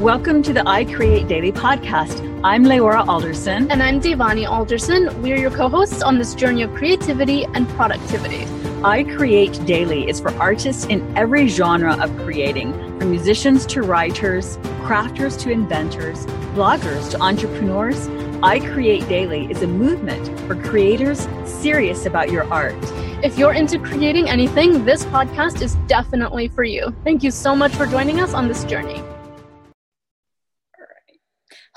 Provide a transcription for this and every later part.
Welcome to the I Create Daily podcast. I'm Leora Alderson. And I'm Devani Alderson. We are your co hosts on this journey of creativity and productivity. I Create Daily is for artists in every genre of creating, from musicians to writers, crafters to inventors, bloggers to entrepreneurs. I Create Daily is a movement for creators serious about your art. If you're into creating anything, this podcast is definitely for you. Thank you so much for joining us on this journey.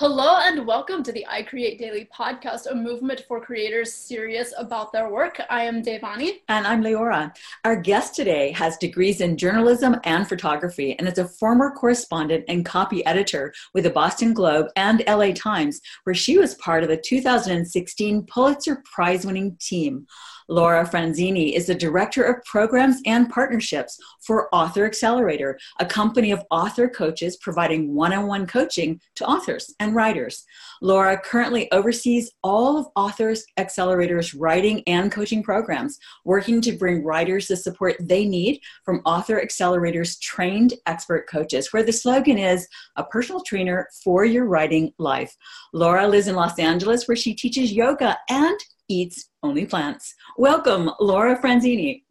Hello and welcome to the I Create Daily podcast, a movement for creators serious about their work. I am Devani. And I'm Leora. Our guest today has degrees in journalism and photography and is a former correspondent and copy editor with the Boston Globe and LA Times, where she was part of the 2016 Pulitzer Prize winning team. Laura Franzini is the Director of Programs and Partnerships for Author Accelerator, a company of author coaches providing one on one coaching to authors and writers. Laura currently oversees all of Author Accelerator's writing and coaching programs, working to bring writers the support they need from Author Accelerator's trained expert coaches, where the slogan is a personal trainer for your writing life. Laura lives in Los Angeles, where she teaches yoga and eats only plants. Welcome, Laura Franzini.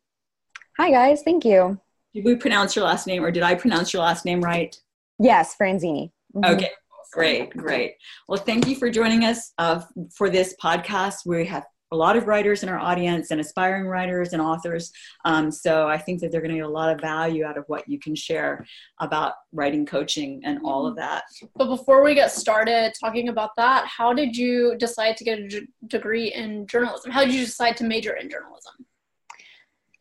Hi, guys. Thank you. Did we pronounce your last name or did I pronounce your last name right? Yes, Franzini. Mm-hmm. Okay, great, great. Well, thank you for joining us uh, for this podcast. We have a lot of writers in our audience and aspiring writers and authors. Um, so I think that they're going to get a lot of value out of what you can share about writing coaching and all of that. But before we get started talking about that, how did you decide to get a d- degree in journalism? How did you decide to major in journalism?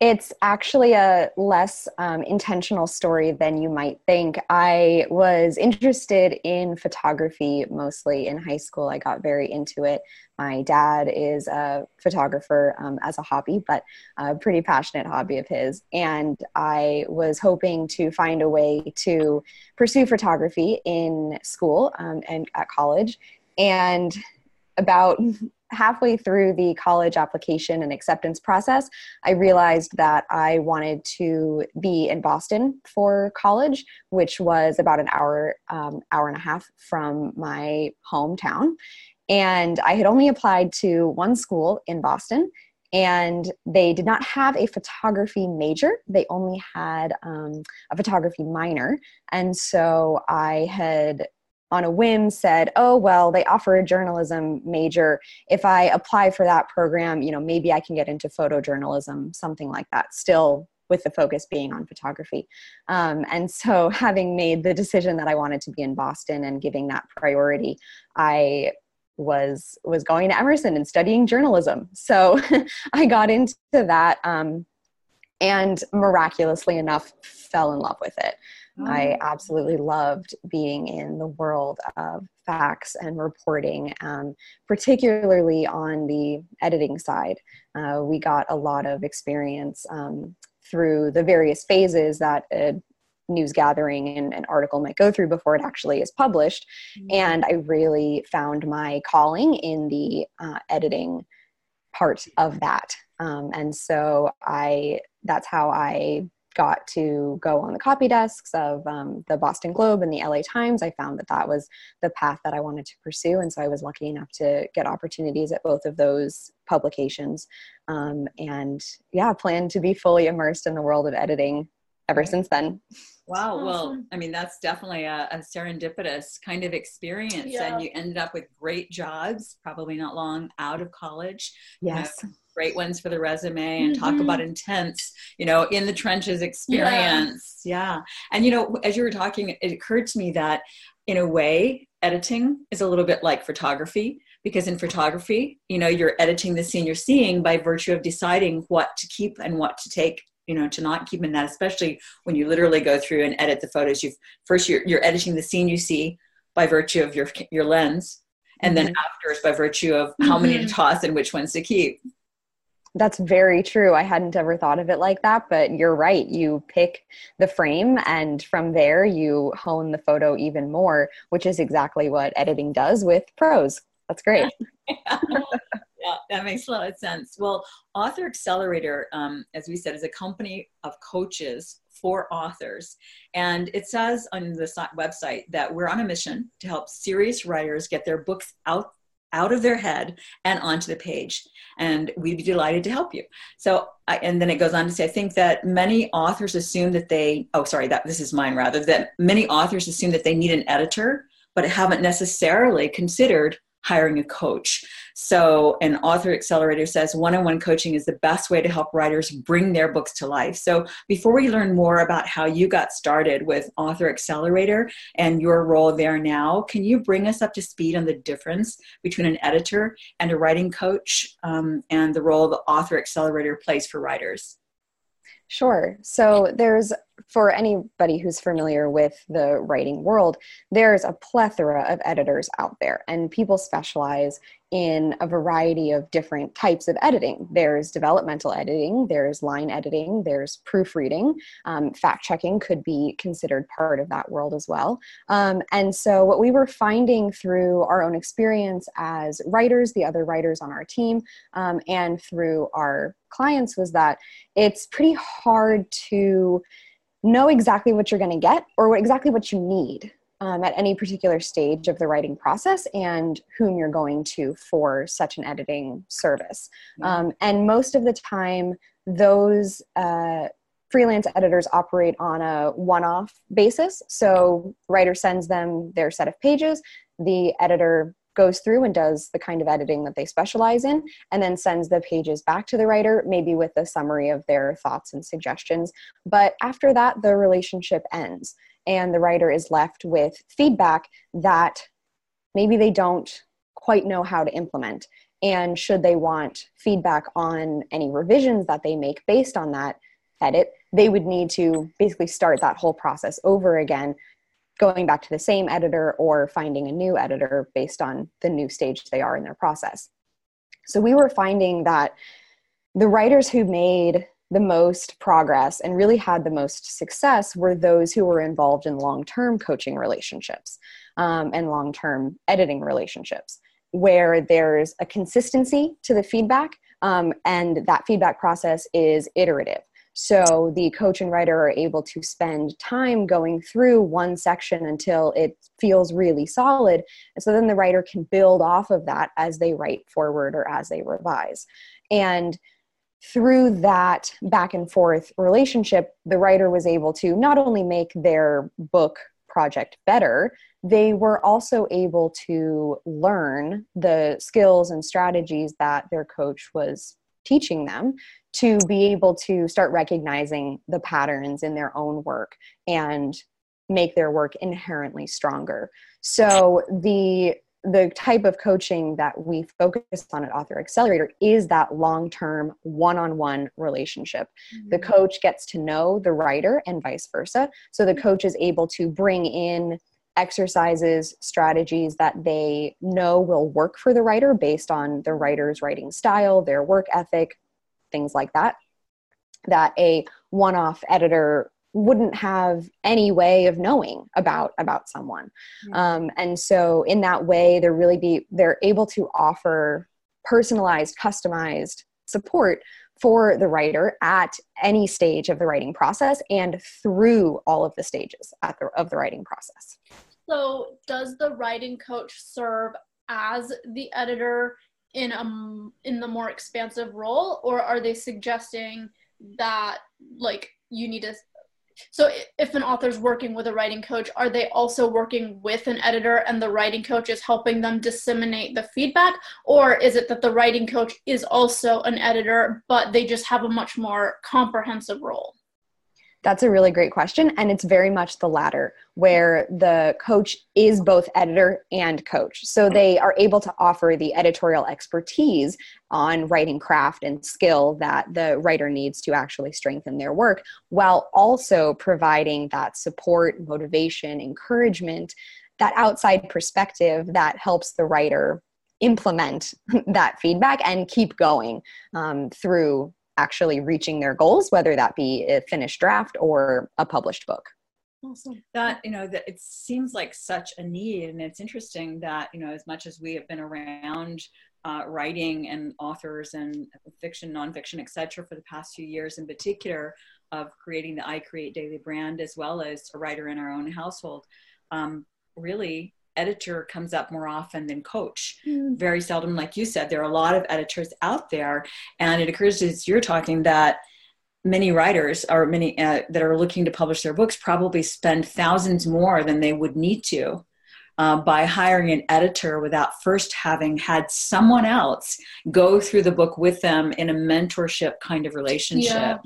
It's actually a less um, intentional story than you might think. I was interested in photography mostly in high school. I got very into it. My dad is a photographer um, as a hobby, but a pretty passionate hobby of his. And I was hoping to find a way to pursue photography in school um, and at college. And about halfway through the college application and acceptance process, I realized that I wanted to be in Boston for college, which was about an hour, um, hour and a half from my hometown. And I had only applied to one school in Boston, and they did not have a photography major. They only had um, a photography minor. And so I had on a whim said, "Oh, well, they offer a journalism major. If I apply for that program, you know, maybe I can get into photojournalism, something like that." Still with the focus being on photography. Um, and so, having made the decision that I wanted to be in Boston and giving that priority, I was was going to Emerson and studying journalism. So I got into that, um, and miraculously enough, fell in love with it. I oh. absolutely loved being in the world of facts and reporting, um, particularly on the editing side. Uh, we got a lot of experience um, through the various phases that a news gathering and an article might go through before it actually is published. Mm-hmm. And I really found my calling in the uh, editing part of that. Um, and so I that's how I got to go on the copy desks of um, the Boston Globe and the LA Times, I found that that was the path that I wanted to pursue. And so I was lucky enough to get opportunities at both of those publications. Um, and yeah, plan to be fully immersed in the world of editing ever since then. Wow. Awesome. Well, I mean, that's definitely a, a serendipitous kind of experience. Yeah. And you ended up with great jobs, probably not long out of college. Yes. You know, great ones for the resume and mm-hmm. talk about intense, you know, in the trenches experience. Yeah. yeah. And, you know, as you were talking, it occurred to me that in a way, editing is a little bit like photography because in photography, you know, you're editing the scene you're seeing by virtue of deciding what to keep and what to take you know to not keep in that especially when you literally go through and edit the photos you've first you're, you're editing the scene you see by virtue of your your lens and mm-hmm. then afterwards by virtue of how mm-hmm. many to mm-hmm. toss and which ones to keep that's very true. I hadn't ever thought of it like that, but you're right. You pick the frame, and from there, you hone the photo even more, which is exactly what editing does with pros. That's great. yeah. yeah, that makes a lot of sense. Well, Author Accelerator, um, as we said, is a company of coaches for authors. And it says on the website that we're on a mission to help serious writers get their books out out of their head and onto the page. And we'd be delighted to help you. So, I, and then it goes on to say, I think that many authors assume that they, oh, sorry, that this is mine rather, that many authors assume that they need an editor, but haven't necessarily considered hiring a coach. So, an author accelerator says one on one coaching is the best way to help writers bring their books to life. So, before we learn more about how you got started with Author Accelerator and your role there now, can you bring us up to speed on the difference between an editor and a writing coach um, and the role the Author Accelerator plays for writers? Sure. So there's, for anybody who's familiar with the writing world, there's a plethora of editors out there, and people specialize in a variety of different types of editing. There's developmental editing, there's line editing, there's proofreading. Um, fact checking could be considered part of that world as well. Um, and so, what we were finding through our own experience as writers, the other writers on our team, um, and through our clients was that it's pretty hard to know exactly what you're going to get or exactly what you need um, at any particular stage of the writing process and whom you're going to for such an editing service. Um, and most of the time, those uh, freelance editors operate on a one off basis. So, writer sends them their set of pages, the editor goes through and does the kind of editing that they specialize in and then sends the pages back to the writer maybe with a summary of their thoughts and suggestions but after that the relationship ends and the writer is left with feedback that maybe they don't quite know how to implement. And should they want feedback on any revisions that they make based on that edit, they would need to basically start that whole process over again, going back to the same editor or finding a new editor based on the new stage they are in their process. So we were finding that the writers who made the most progress and really had the most success were those who were involved in long term coaching relationships um, and long term editing relationships, where there's a consistency to the feedback um, and that feedback process is iterative. So the coach and writer are able to spend time going through one section until it feels really solid. And so then the writer can build off of that as they write forward or as they revise. And through that back and forth relationship, the writer was able to not only make their book project better, they were also able to learn the skills and strategies that their coach was teaching them to be able to start recognizing the patterns in their own work and make their work inherently stronger. So the the type of coaching that we focus on at Author Accelerator is that long term, one on one relationship. Mm-hmm. The coach gets to know the writer and vice versa. So the coach is able to bring in exercises, strategies that they know will work for the writer based on the writer's writing style, their work ethic, things like that. That a one off editor wouldn't have any way of knowing about about someone. Um, and so in that way they're really be they're able to offer personalized customized support for the writer at any stage of the writing process and through all of the stages the, of the writing process. So does the writing coach serve as the editor in a in the more expansive role or are they suggesting that like you need to so if an author's working with a writing coach are they also working with an editor and the writing coach is helping them disseminate the feedback? Or is it that the writing coach is also an editor but they just have a much more comprehensive role that's a really great question. And it's very much the latter, where the coach is both editor and coach. So they are able to offer the editorial expertise on writing craft and skill that the writer needs to actually strengthen their work, while also providing that support, motivation, encouragement, that outside perspective that helps the writer implement that feedback and keep going um, through actually reaching their goals, whether that be a finished draft or a published book. Awesome. That you know that it seems like such a need, and it's interesting that you know as much as we have been around uh, writing and authors and fiction, nonfiction, etc., for the past few years in particular, of creating the I Create Daily brand, as well as a writer in our own household, um, really editor comes up more often than coach. Mm. Very seldom, like you said, there are a lot of editors out there, and it occurs as you're talking that many writers or many uh, that are looking to publish their books probably spend thousands more than they would need to uh, by hiring an editor without first having had someone else go through the book with them in a mentorship kind of relationship. Yeah.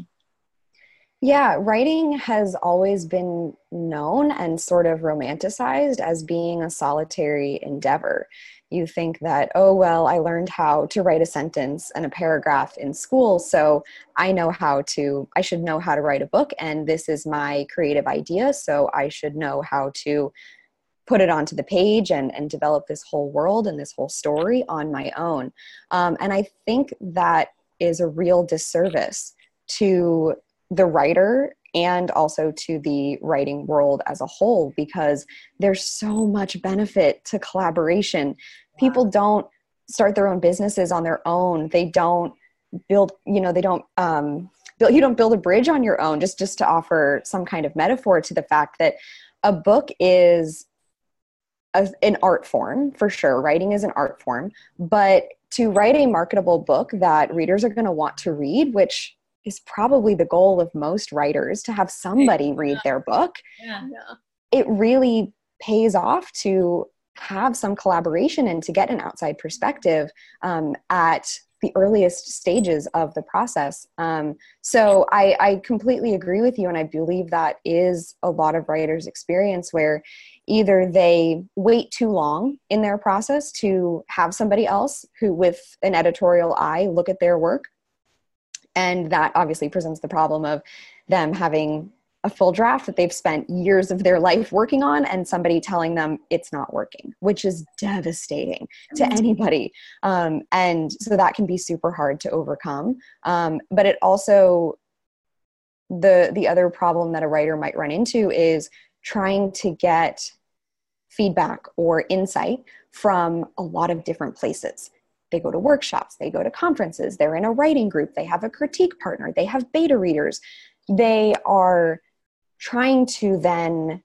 Yeah, writing has always been known and sort of romanticized as being a solitary endeavor. You think that, oh, well, I learned how to write a sentence and a paragraph in school, so I know how to, I should know how to write a book, and this is my creative idea, so I should know how to put it onto the page and, and develop this whole world and this whole story on my own. Um, and I think that is a real disservice to the writer and also to the writing world as a whole because there's so much benefit to collaboration. People don't start their own businesses on their own. They don't build, you know, they don't um, build, you don't build a bridge on your own just just to offer some kind of metaphor to the fact that a book is a, an art form for sure. Writing is an art form, but to write a marketable book that readers are going to want to read, which is probably the goal of most writers to have somebody read their book. Yeah. It really pays off to have some collaboration and to get an outside perspective um, at the earliest stages of the process. Um, so I, I, completely agree with you, and I believe that is a lot of writers' experience where either they wait too long in their process to have somebody else who, with an editorial eye, look at their work and that obviously presents the problem of them having a full draft that they've spent years of their life working on and somebody telling them it's not working which is devastating to mm-hmm. anybody. Um, and so that can be super hard to overcome. Um, but it also the the other problem that a writer might run into is trying to get feedback or insight from a lot of different places they go to workshops, they go to conferences, they're in a writing group, they have a critique partner, they have beta readers. They are trying to then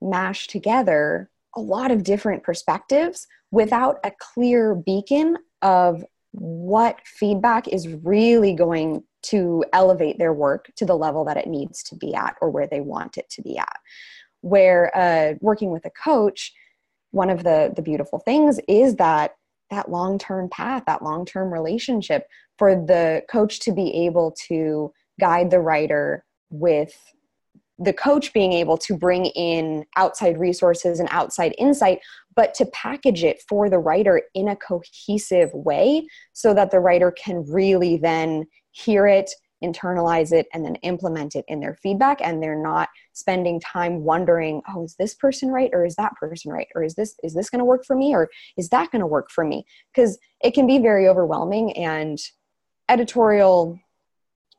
mash together a lot of different perspectives without a clear beacon of what feedback is really going to elevate their work to the level that it needs to be at or where they want it to be at. Where uh, working with a coach, one of the, the beautiful things is that that long-term path that long-term relationship for the coach to be able to guide the writer with the coach being able to bring in outside resources and outside insight but to package it for the writer in a cohesive way so that the writer can really then hear it internalize it and then implement it in their feedback and they're not spending time wondering oh is this person right or is that person right or is this is this going to work for me or is that going to work for me? Because it can be very overwhelming and editorial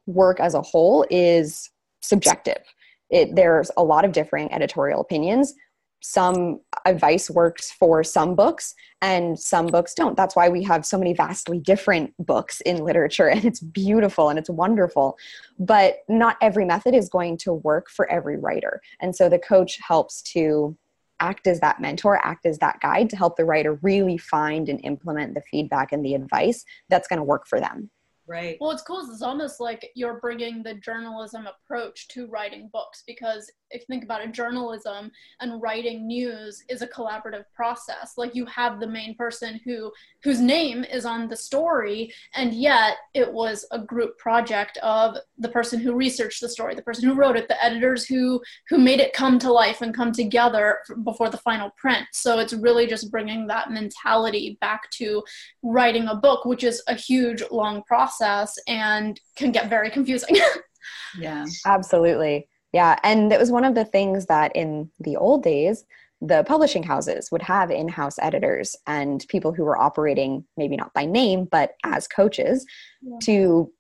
work as a whole is subjective. It, there's a lot of differing editorial opinions some advice works for some books and some books don't. That's why we have so many vastly different books in literature and it's beautiful and it's wonderful. But not every method is going to work for every writer. And so the coach helps to act as that mentor, act as that guide to help the writer really find and implement the feedback and the advice that's going to work for them. Right. Well, it's cool. It's almost like you're bringing the journalism approach to writing books because if you think about it, journalism and writing news is a collaborative process. Like you have the main person who whose name is on the story, and yet it was a group project of the person who researched the story, the person who wrote it, the editors who who made it come to life and come together before the final print. So it's really just bringing that mentality back to writing a book, which is a huge long process and can get very confusing. yeah, absolutely. Yeah, and it was one of the things that in the old days, the publishing houses would have in house editors and people who were operating, maybe not by name, but as coaches yeah. to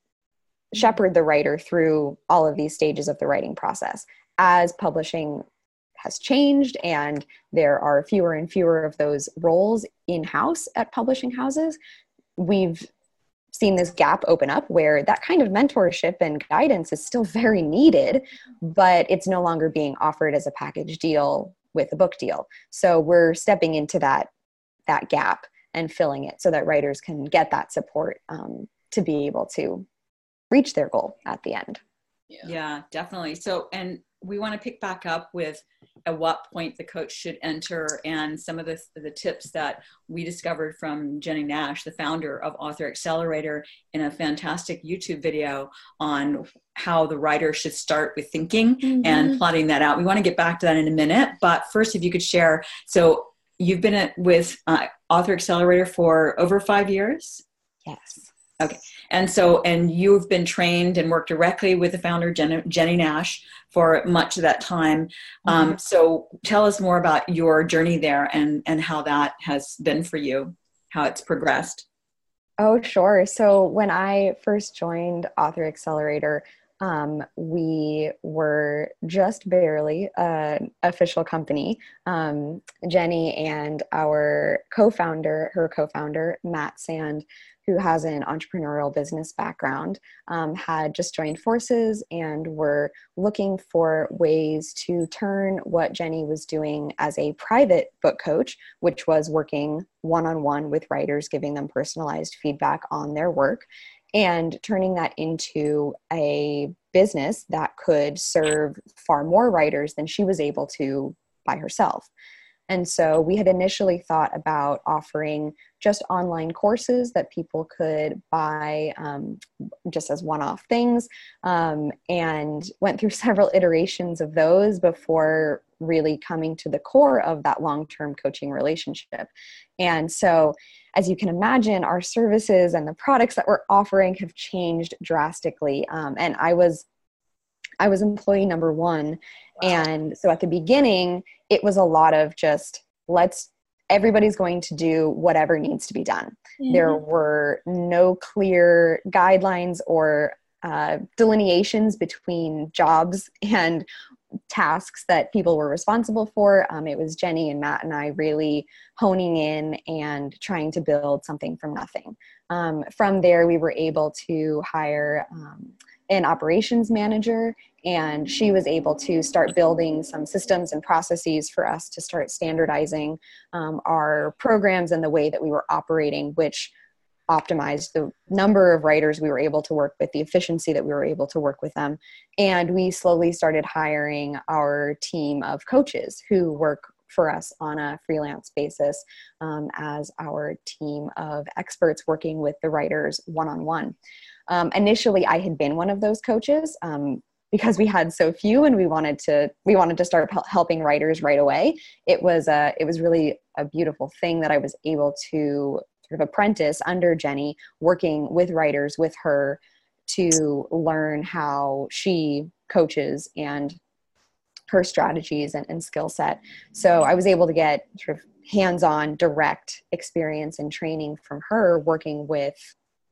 shepherd the writer through all of these stages of the writing process. As publishing has changed and there are fewer and fewer of those roles in house at publishing houses, we've seen this gap open up where that kind of mentorship and guidance is still very needed, but it's no longer being offered as a package deal with a book deal. So we're stepping into that that gap and filling it so that writers can get that support um, to be able to reach their goal at the end. Yeah. yeah, definitely. So, and we want to pick back up with at what point the coach should enter and some of the, the tips that we discovered from Jennie Nash, the founder of Author Accelerator, in a fantastic YouTube video on how the writer should start with thinking mm-hmm. and plotting that out. We want to get back to that in a minute, but first, if you could share. So, you've been with uh, Author Accelerator for over five years? Yes. Okay. And so, and you've been trained and worked directly with the founder, Jennie, Nash, for much of that time. Um, mm-hmm. Um, so, tell us more about your journey there and, and how that has been for you, how it's progressed. Oh, sure. So, when I first joined Author Accelerator, um, we were just barely an official company. Um, Jennie and our co founder, her co founder, Matt Sand, who has an entrepreneurial business background, um, had just joined forces and were looking for ways to turn what Jennie was doing as a private book coach, which was working one on one with writers, giving them personalized feedback on their work, and turning that into a business that could serve far more writers than she was able to by herself. And so we had initially thought about offering just online courses that people could buy um, just as one off things um, and went through several iterations of those before really coming to the core of that long term coaching relationship. And so, as you can imagine, our services and the products that we're offering have changed drastically. Um, and I was I was employee number one. Wow. And so at the beginning, it was a lot of just let's everybody's going to do whatever needs to be done. Mm-hmm. There were no clear guidelines or uh, delineations between jobs and tasks that people were responsible for. Um, it was Jennie and Matt and I really honing in and trying to build something from nothing. Um, from there, we were able to hire um, an operations manager and she was able to start building some systems and processes for us to start standardizing um, our programs and the way that we were operating which optimized the number of writers we were able to work with the efficiency that we were able to work with them. And we slowly started hiring our team of coaches who work for us on a freelance basis um, as our team of experts working with the writers one-on-one um, initially, I had been one of those coaches um, because we had so few, and we wanted to we wanted to start helping writers right away. It was a it was really a beautiful thing that I was able to sort of apprentice under Jennie, working with writers with her to learn how she coaches and her strategies and, and skill set. So I was able to get sort of hands-on direct experience and training from her working with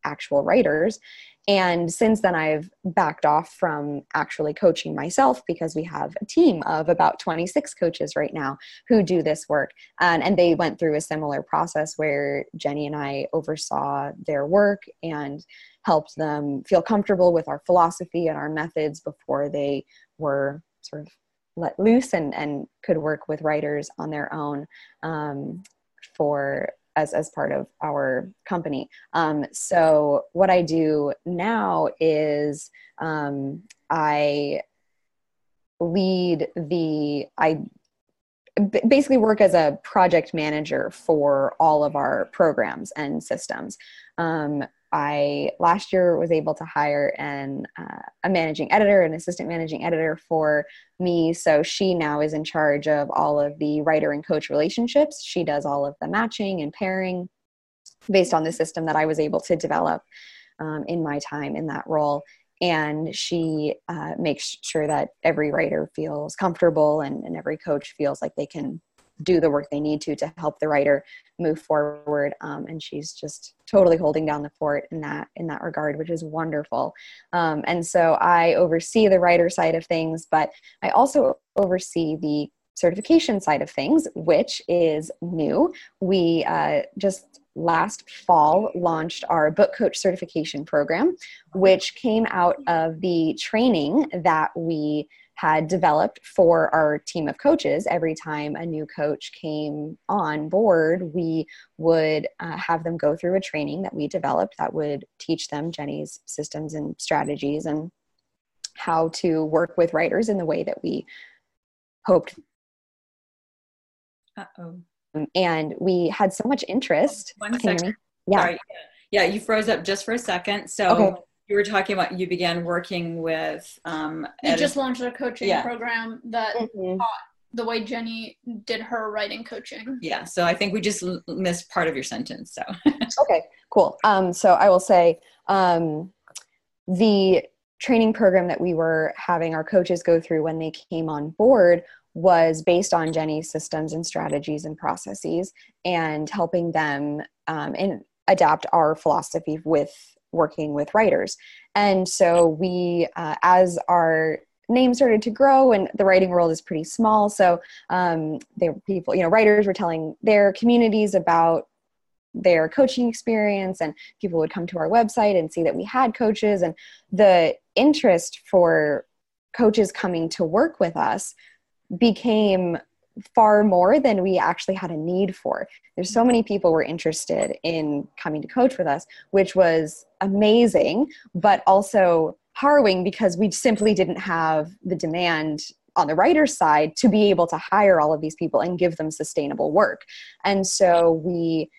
actual writers. And since then, I've backed off from actually coaching myself because we have a team of about 26 coaches right now who do this work. And, and they went through a similar process where Jennie and I oversaw their work and helped them feel comfortable with our philosophy and our methods before they were sort of let loose and, and could work with writers on their own um, for as as part of our company. Um, so what I do now is um, I lead the I basically work as a project manager for all of our programs and systems. Um, I last year was able to hire an uh, a managing editor, an assistant managing editor for me. So she now is in charge of all of the writer and coach relationships. She does all of the matching and pairing based on the system that I was able to develop um, in my time in that role. And she uh, makes sure that every writer feels comfortable and, and every coach feels like they can do the work they need to to help the writer move forward um, and she's just totally holding down the fort in that in that regard which is wonderful. Um, and so i oversee the writer side of things but i also oversee the certification side of things which is new. We uh, just last fall launched our book coach certification program, which came out of the training that we had developed for our team of coaches. Every time a new coach came on board, we would uh, have them go through a training that we developed that would teach them Jennie's systems and strategies and how to work with writers in the way that we hoped. Uh-oh. And we had so much interest. One second. Yeah. Sorry. Yeah, you froze up just for a second. So Okay. You were talking about you began working with um We edit- just launched a coaching Yeah. program that Mhm. the way Jennie did her writing coaching. yeah, so I think we just l- missed part of your sentence. So Okay, cool. Um, so I will say um, the training program that we were having our coaches go through when they came on board was based on Jennie's systems and strategies and processes and helping them um, and adapt our philosophy with working with writers. And so we, uh, as our name started to grow and the writing world is pretty small so um, there were people you know writers were telling their communities about their coaching experience and people would come to our website and see that we had coaches and the interest for coaches coming to work with us became far more than we actually had a need for. There's so many people were interested in coming to coach with us which was amazing but also harrowing because we simply didn't have the demand on the writer's side to be able to hire all of these people and give them sustainable work. And so we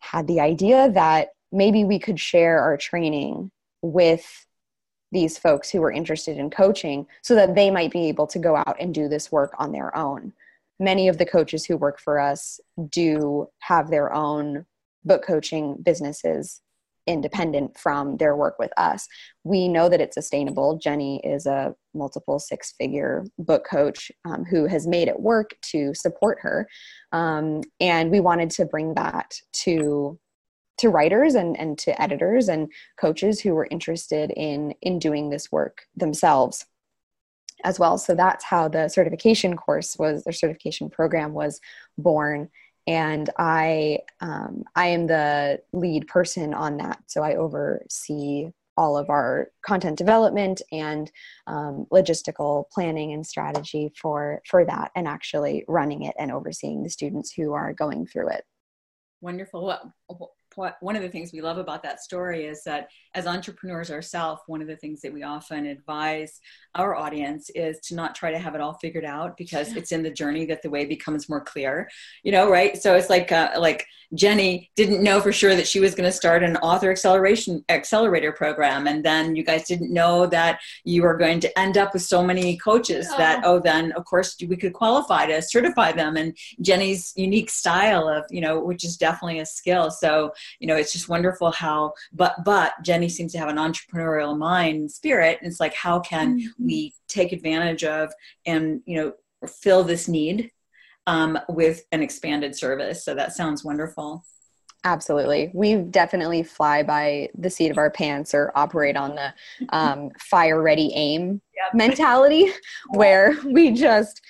had the idea that maybe we could share our training with these folks who were interested in coaching so that they might be able to go out and do this work on their own. Many of the coaches who work for us do have their own book coaching businesses independent from their work with us. We know that it's sustainable. Jennie is a multiple six figure book coach um, who has made it work to support her. Um, and we wanted to bring that to to writers and, and to editors and coaches who were interested in in doing this work themselves as well. So that's how the certification course was the certification program was born. And i um, i am the lead person on that. So i oversee all of our content development and um, logistical planning and strategy for for that and actually running it and overseeing the students who are going through it. Wonderful. What, one of the things we love about that story is that as entrepreneurs ourselves, one of the things that we often advise our audience is to not try to have it all figured out because it's in the journey that the way becomes more clear. You know, right? So it's like uh, like Jennie didn't know for sure that she was going to start an author acceleration accelerator program, and then you guys didn't know that you were going to end up with so many coaches that oh, then of course we could qualify to certify them. And Jennie's unique style of you know, which is definitely a skill. So you know, it's just wonderful how. But but Jennie seems to have an entrepreneurial mind and spirit. And it's like how can Mhm. we take advantage of and you know fill this need um, with an expanded service. So that sounds wonderful. Absolutely. We definitely fly by the seat of our pants or operate on the um, fire ready aim Yep. mentality where we just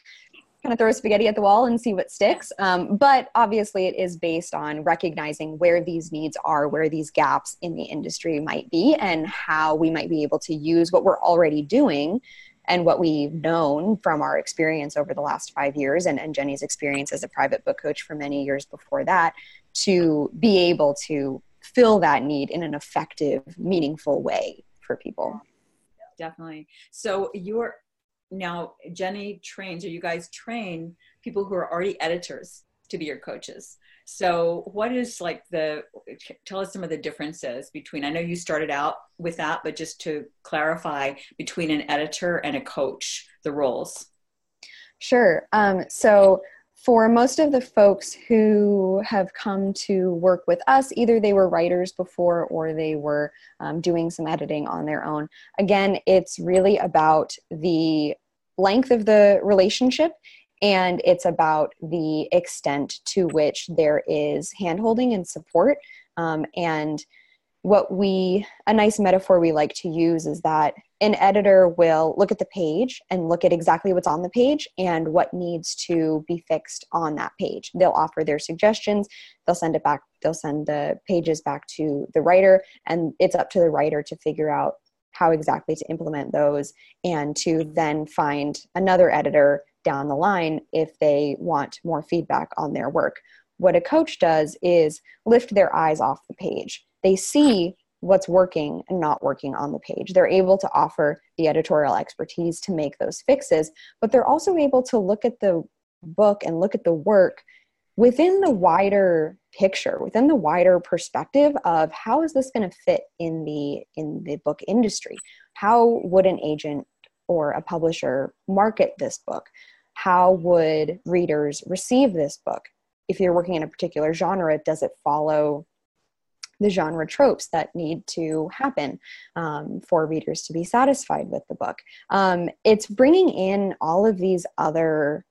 kind of throw spaghetti at the wall and see what sticks. Um, but obviously, it is based on recognizing where these needs are, where these gaps in the industry might be, and how we might be able to use what we're already doing and what we've known from our experience over the last five years and, and Jennie's experience as a private book coach for many years before that to be able to fill that need in an effective, meaningful way for people. Definitely. So you're now Jennie trains, or you guys train people who are already editors to be your coaches. So what is like the tell us some of the differences between I know you started out with that, but just to clarify between an editor and a coach, the roles. Sure. Um, so, for most of the folks who have come to work with us, either they were writers before or they were um, doing some editing on their own. Again, it's really about the length of the relationship and it's about the extent to which there is handholding and support. Um, and what we a nice metaphor we like to use is that an editor will look at the page and look at exactly what's on the page and what needs to be fixed on that page they'll offer their suggestions they'll send it back they'll send the pages back to the writer and it's up to the writer to figure out how exactly to implement those and to then find another editor down the line if they want more feedback on their work what a coach does is lift their eyes off the page they see what's working and not working on the page. They're able to offer the editorial expertise to make those fixes, but they're also able to look at the book and look at the work within the wider picture within the wider perspective of how is this going to fit in the in the book industry? How would an agent or a publisher market this book? How would readers receive this book? If you're working in a particular genre does it follow the genre tropes that need to happen um, for readers to be satisfied with the book. Um, it's bringing in all of these other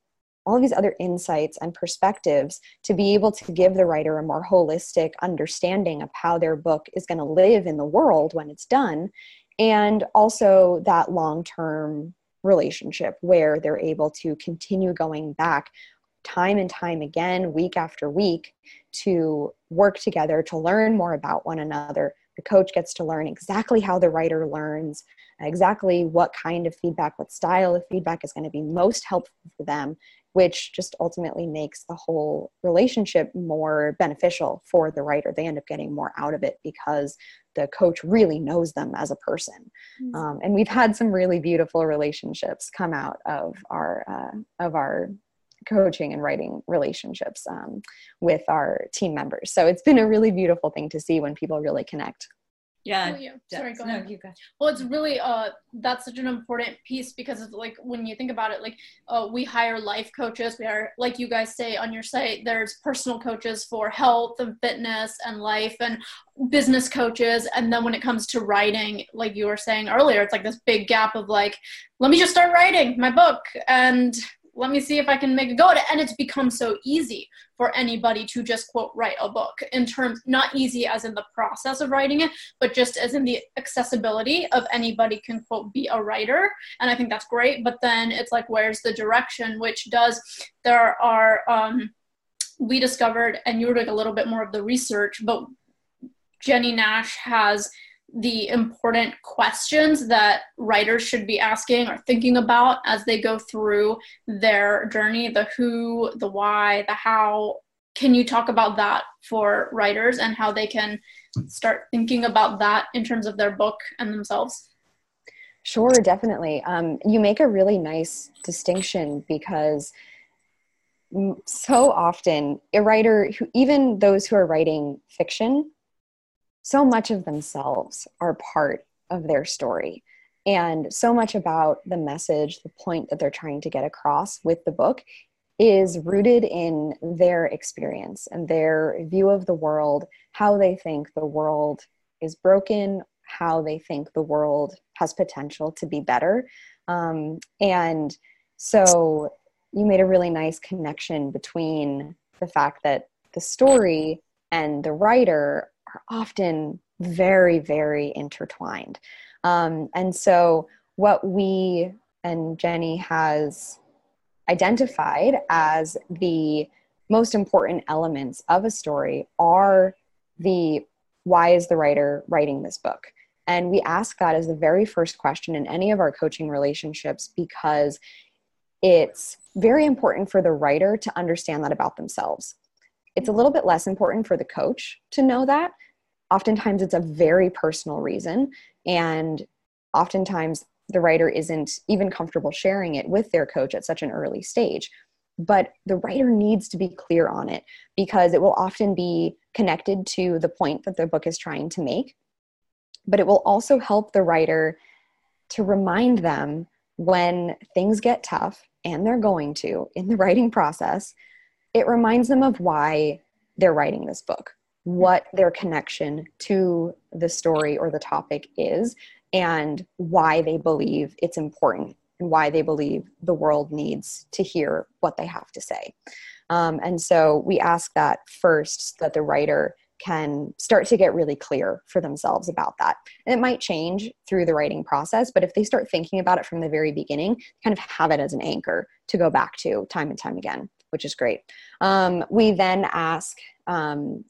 all these other insights and perspectives to be able to give the writer a more holistic understanding of how their book is going to live in the world when it's done and also that long-term relationship where they're able to continue going back time and time again, week after week, to work together to learn more about one another. The coach gets to learn exactly how the writer learns, exactly what kind of feedback, what style of feedback is going to be most helpful for them, which just ultimately makes the whole relationship more beneficial for the writer. They end up getting more out of it because the coach really knows them as a person. Mm-hmm. Um, and we've had some really beautiful relationships come out of our uh, of our coaching and writing relationships um, with our team members. So it's been a really beautiful thing to see when people really connect. Yeah. Oh, yeah. Sorry, go ahead. No, go. Well, it's really uh that's such an important piece because of like when you think about it, like uh, we hire life coaches. We are like you guys say on your site. There's personal coaches for health and fitness and life and business coaches. And then when it comes to writing, like you were saying earlier, it's like this big gap of like, let me just start writing my book and let me see if I can make a go at it. And it's become so easy for anybody to just quote write a book in terms, not easy as in the process of writing it, but just as in the accessibility of anybody can quote be a writer. And I think that's great. But then it's like, where's the direction? Which does, there are, um, we discovered, and you were doing a little bit more of the research, but Jennie Nash has the important questions that writers should be asking or thinking about as they go through their journey the who, the why, the how. Can you talk about that for writers and how they can start thinking about that in terms of their book and themselves? Sure, definitely. Um, you make a really nice distinction because so often a writer who even those who are writing fiction so much of themselves are part of their story. And so much about the message, the point that they're trying to get across with the book is rooted in their experience and their view of the world, how they think the world is broken, how they think the world has potential to be better. Um, and so you made a really nice connection between the fact that the story and the writer are often very, very intertwined. Um, and so, what we and Jennie has identified as the most important elements of a story are the why is the writer writing this book? And we ask that as the very first question in any of our coaching relationships because it's very important for the writer to understand that about themselves. It's a little bit less important for the coach to know that. Oftentimes, it's a very personal reason, and oftentimes, the writer isn't even comfortable sharing it with their coach at such an early stage. But the writer needs to be clear on it because it will often be connected to the point that the book is trying to make. But it will also help the writer to remind them when things get tough, and they're going to in the writing process, it reminds them of why they're writing this book, what their connection to the story or the topic is, and why they believe it's important and why they believe the world needs to hear what they have to say. Um, and so we ask that first that the writer can start to get really clear for themselves about that. And it might change through the writing process, but if they start thinking about it from the very beginning, kind of have it as an anchor to go back to time and time again, which is great. Um, we then ask um,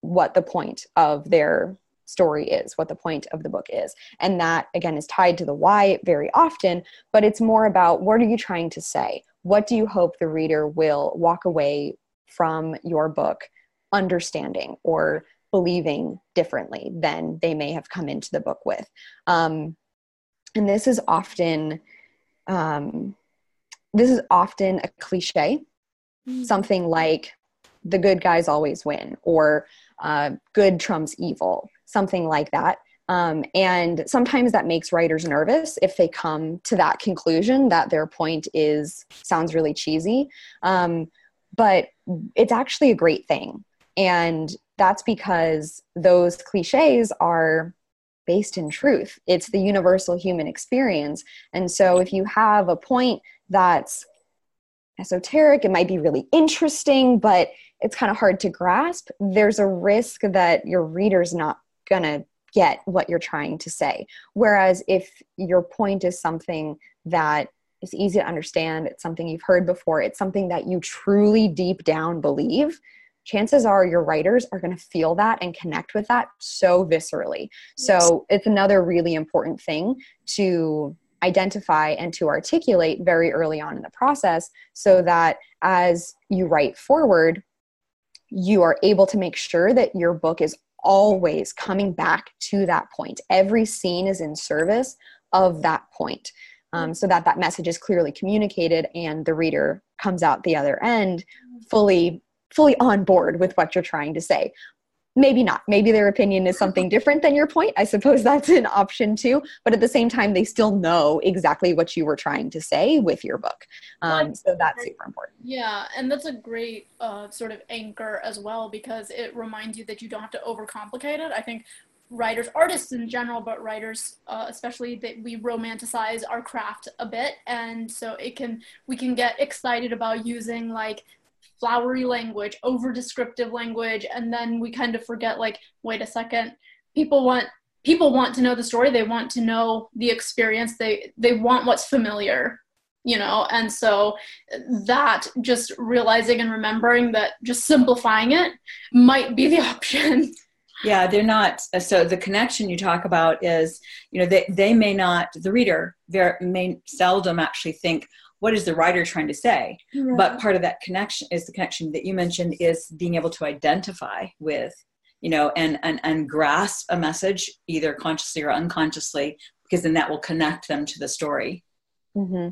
what the point of their story is, what the point of the book is. And that, again, is tied to the why very often, but it's more about what are you trying to say? What do you hope the reader will walk away from your book understanding or believing differently than they may have come into the book with. Um, and this is often um, this is often a cliche, mm-hmm. something like "the good guys always win" or uh, "good trumps evil," something like that. Um, and sometimes that makes writers nervous if they come to that conclusion that their point is sounds really cheesy. Um, but it's actually a great thing and that's because those cliches are based in truth. It's the universal human experience. And so if you have a point that's esoteric, it might be really interesting, but it's kind of hard to grasp, there's a risk that your reader's not going to get what you're trying to say. Whereas if your point is something that is easy to understand, it's something you've heard before, it's something that you truly deep down believe, chances are your writers are going to feel that and connect with that so viscerally. So it's another really important thing to identify and to articulate very early on in the process so that as you write forward, you are able to make sure that your book is always coming back to that point. Every scene is in service of that point. Um, so that that message is clearly communicated and the reader comes out the other end fully fully on board with what you're trying to say maybe not. Maybe their opinion is something different than your point. I suppose that's an option too. But at the same time they still know exactly what you were trying to say with your book. Um, so that's super important. Yeah and that's a great uh, sort of anchor as well because it reminds you that you don't have to overcomplicate it. I think writers artists in general but writers uh, especially that we romanticize our craft a bit. And so it can we can get excited about using like flowery language, over descriptive language, and then we kind of forget like, wait a second, people want people want to know the story, they want to know the experience, they they want what's familiar, you know, and so that just realizing and remembering that just simplifying it might be the option. yeah they're not so the connection you talk about is you know they, they may not the reader very may seldom actually think what is the writer trying to say right. but part of that connection is the connection that you mentioned is being able to identify with you know and and, and grasp a message either consciously or unconsciously because then that will connect them to the story mm-hmm.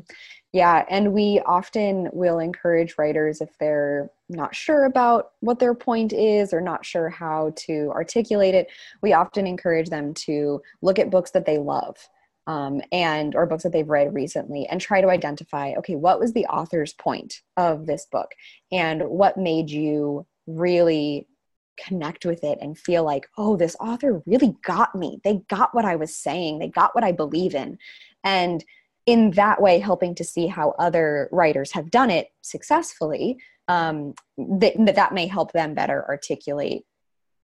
yeah and we often will encourage writers if they're not sure about what their point is or not sure how to articulate it we often encourage them to look at books that they love um, and or books that they've read recently and try to identify okay what was the author's point of this book? And what made you really connect with it and feel like oh this author really got me. They got what i was saying. They got what i believe in. And in that way helping to see how other writers have done it successfully um, that, that may help them better articulate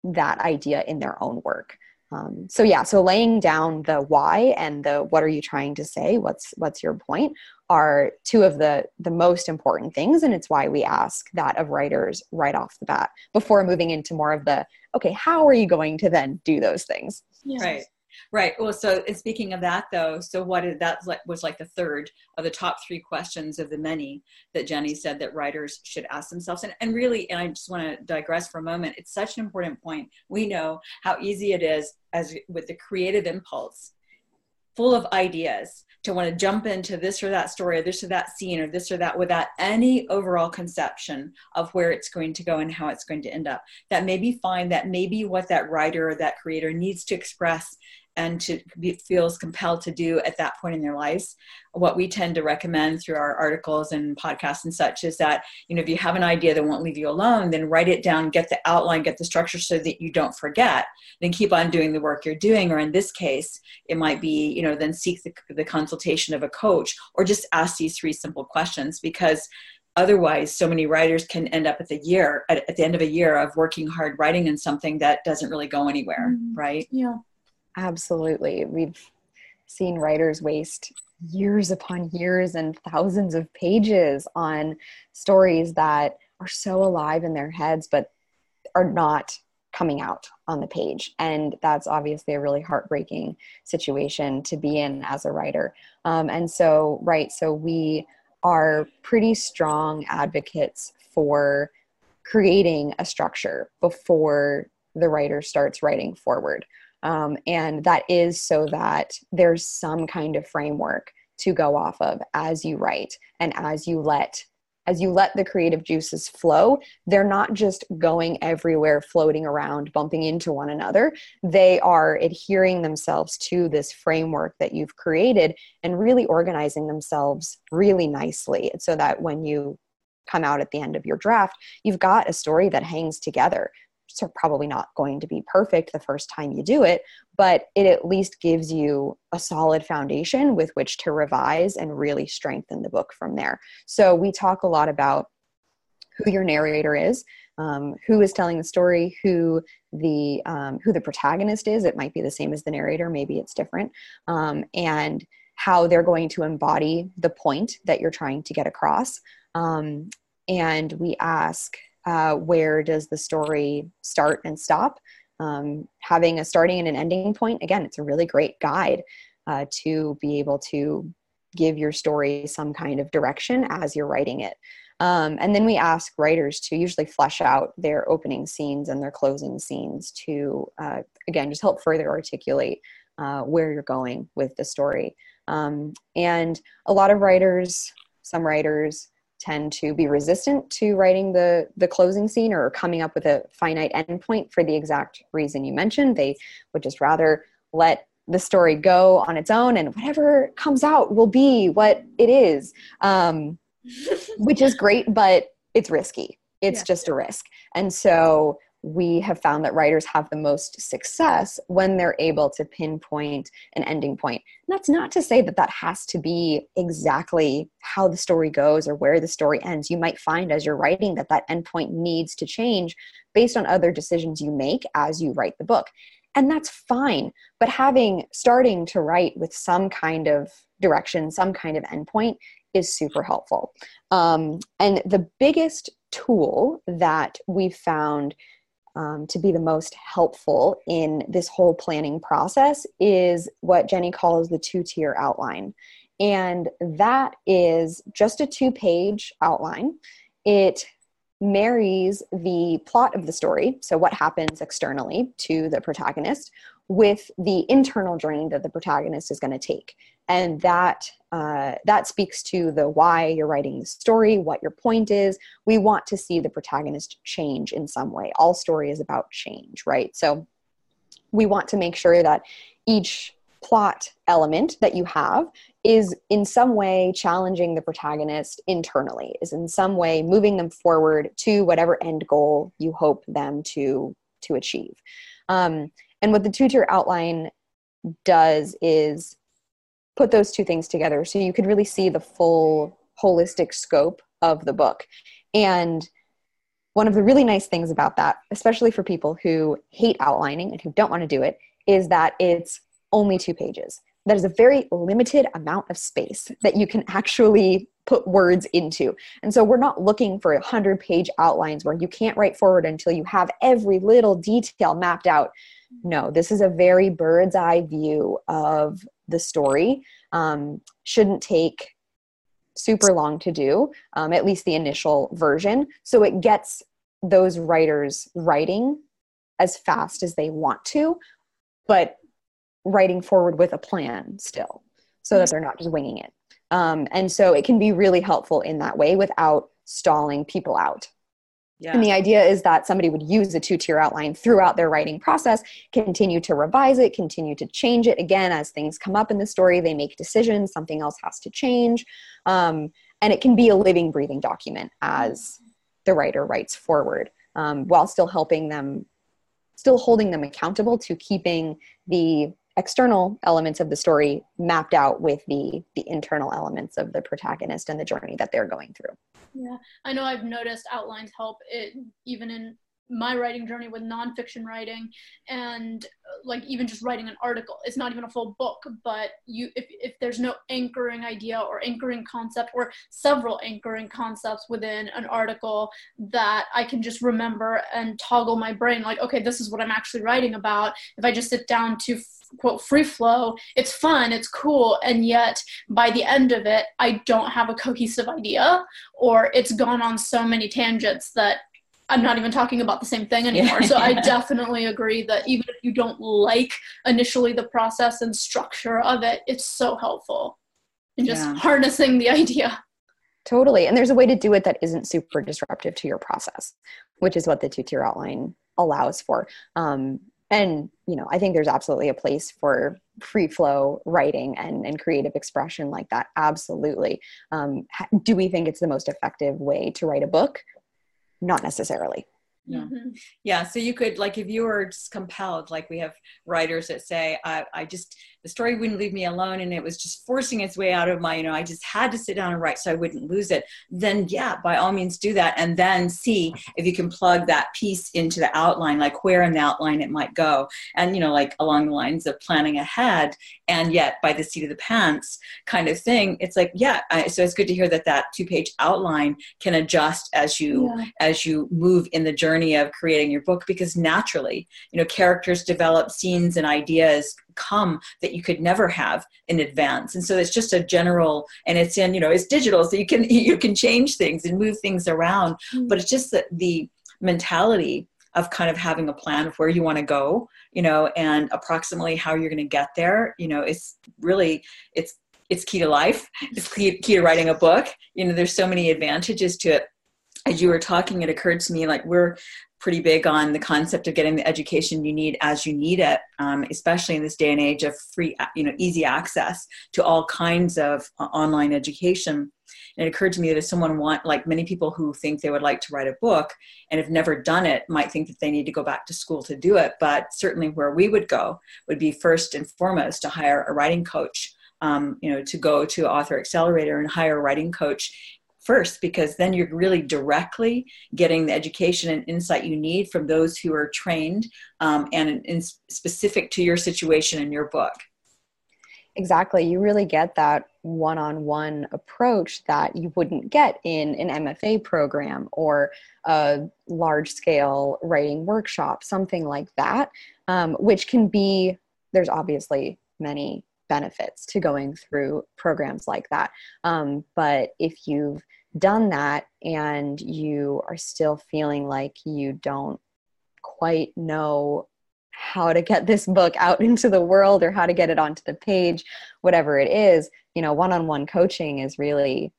that idea in their own work um, so yeah so laying down the why and the what are you trying to say what's what's your point are two of the the most important things and it's why we ask that of writers right off the bat before moving into more of the okay how are you going to then do those things yes. right Right. Well, so speaking of that, though, so what is that was like the third of the top three questions of the many that Jennie said that writers should ask themselves. And, and really, and I just want to digress for a moment. It's such an important point. We know how easy it is as with the creative impulse, full of ideas, to want to jump into this or that story or this or that scene or this or that without any overall conception of where it's going to go and how it's going to end up. That may be fine. That may be what that writer or that creator needs to express and to be, feels compelled to do at that point in their lives. What we tend to recommend through our articles and podcasts and such is that you know if you have an idea that won't leave you alone then write it down get the outline get the structure so that you don't forget. Then keep on doing the work you're doing or in this case it might be you know then seek the, the consultation of a coach or just ask these three simple questions because otherwise so many writers can end up at the year at, at the end of a year of working hard writing in something that doesn't really go anywhere mm-hmm. right? Yeah absolutely. We've seen writers waste years upon years and thousands of pages on stories that are so alive in their heads but are not coming out on the page. And that's obviously a really heartbreaking situation to be in as a writer. Um, and so right so we are pretty strong advocates for creating a structure before the writer starts writing forward. Um, and that is so that there's some kind of framework to go off of as you write and as you let as you let the creative juices flow, they're not just going everywhere, floating around, bumping into one another. They are adhering themselves to this framework that you've created and really organizing themselves really nicely so that when you come out at the end of your draft, you've got a story that hangs together so probably not going to be perfect the first time you do it, but it at least gives you a solid foundation with which to revise and really strengthen the book from there. So we talk a lot about who your narrator is, um, who is telling the story, who the um, who the protagonist is. It might be the same as the narrator, maybe it's different, um, and how they're going to embody the point that you're trying to get across. Um, and we ask uh, where does the story start and stop? Um, having a starting and an ending point again it's a really great guide uh, to be able to give your story some kind of direction as you're writing it. Um, and then we ask writers to usually flesh out their opening scenes and their closing scenes to uh, again just help further articulate uh, where you're going with the story. Um, and a lot of writers some writers tend to be resistant to writing the the closing scene or coming up with a finite endpoint for the exact reason you mentioned. They would just rather let the story go on its own and whatever comes out will be what it is um, which is great but it's risky. It's yeah. just a risk. And so we have found that writers have the most success when they're able to pinpoint an ending point. And that's not to say that that has to be exactly how the story goes or where the story ends. You might find as you're writing that that endpoint needs to change based on other decisions you make as you write the book. And that's fine. But having starting to write with some kind of direction, some kind of endpoint is super helpful. Um, and the biggest tool that we've found um, to be the most helpful in this whole planning process is what Jennie calls the two tier outline. And that is just a two page outline. It marries the plot of the story, so what happens externally to the protagonist, with the internal journey that the protagonist is going to take and that uh, that speaks to the why you're writing the story what your point is. We want to see the protagonist change in some way. All story is about change right? So we want to make sure that each plot element that you have is in some way challenging the protagonist internally is in some way moving them forward to whatever end goal you hope them to to achieve. Um, and what the two tier outline does is put those two things together so you could really see the full holistic scope of the book. And one of the really nice things about that, especially for people who hate outlining and who don't want to do it, is that it's only two pages. That is a very limited amount of space that you can actually put words into. And so we're not looking for 100 page outlines where you can't write forward until you have every little detail mapped out. No, this is a very bird's eye view of the story. Um, shouldn't take super long to do, um, at least the initial version. So it gets those writers writing as fast as they want to, but writing forward with a plan still, so that they're not just winging it. Um, and so it can be really helpful in that way without stalling people out. Yeah. And the idea is that somebody would use a two tier outline throughout their writing process, continue to revise it, continue to change it. Again, as things come up in the story, they make decisions, something else has to change. Um, and it can be a living, breathing document as the writer writes forward um, while still helping them, still holding them accountable to keeping the external elements of the story mapped out with the the internal elements of the protagonist and the journey that they're going through. Yeah i know i've noticed outlines help it even in my writing journey with nonfiction writing and like even just writing an article. It's not even a full book but you if, if there's no anchoring idea or anchoring concept or several anchoring concepts within an article that i can just remember and toggle my brain like okay this is what i'm actually writing about. If i just sit down to quote free flow it's fun it's cool and yet by the end of it i don't have a cohesive idea or it's gone on so many tangents that I'm not even talking about the same thing anymore. Yeah. So I definitely agree that even if you don't like initially the process and structure of it, it's so helpful in just yeah. harnessing the idea. Totally. And there's a way to do it that isn't super disruptive to your process, which is what the two tier outline allows for. Um, and, you know, I think there's absolutely a place for free flow writing and, and creative expression like that. Absolutely. Um, do we think it's the most effective way to write a book? not necessarily yeah. Mm-hmm. yeah so you could like if you were just compelled like we have writers that say I, I just the story wouldn't leave me alone and it was just forcing its way out of my you know i just had to sit down and write so i wouldn't lose it then yeah by all means do that and then see if you can plug that piece into the outline like where in the outline it might go and you know like along the lines of planning ahead and yet by the seat of the pants kind of thing it's like yeah I, so it's good to hear that that two page outline can adjust as you yeah. as you move in the journey of creating your book because naturally you know characters develop scenes and ideas come that you could never have in advance. And so it's just a general and it's in you know it's digital so you can you can change things and move things around. Mm-hmm. but it's just that the mentality of kind of having a plan of where you want to go you know and approximately how you're going to get there you know it's really it's it's key to life. It's key, key to writing a book. You know there's so many advantages to it. As you were talking it occurred to me like we're pretty big on the concept of getting the education you need as you need it, um, especially in this day and age of free, you know, easy access to all kinds of uh, online education. And it occurred to me that if someone want, like many people who think they would like to write a book and have never done it, might think that they need to go back to school to do it. But certainly, where we would go would be first and foremost to hire a writing coach um, you know, to go to Author Accelerator and hire a writing coach first because then you're really directly getting the education and insight you need from those who are trained um, and in specific to your situation in your book. Exactly. You really get that one-on-one approach that you wouldn't get in an mfa program or a large-scale writing workshop something like that um, which can be there's obviously many benefits to going through programs like that. Um, but if you've done that and you are still feeling like you don't quite know how to get this book out into the world or how to get it onto the page whatever it is you know one-on-one coaching is really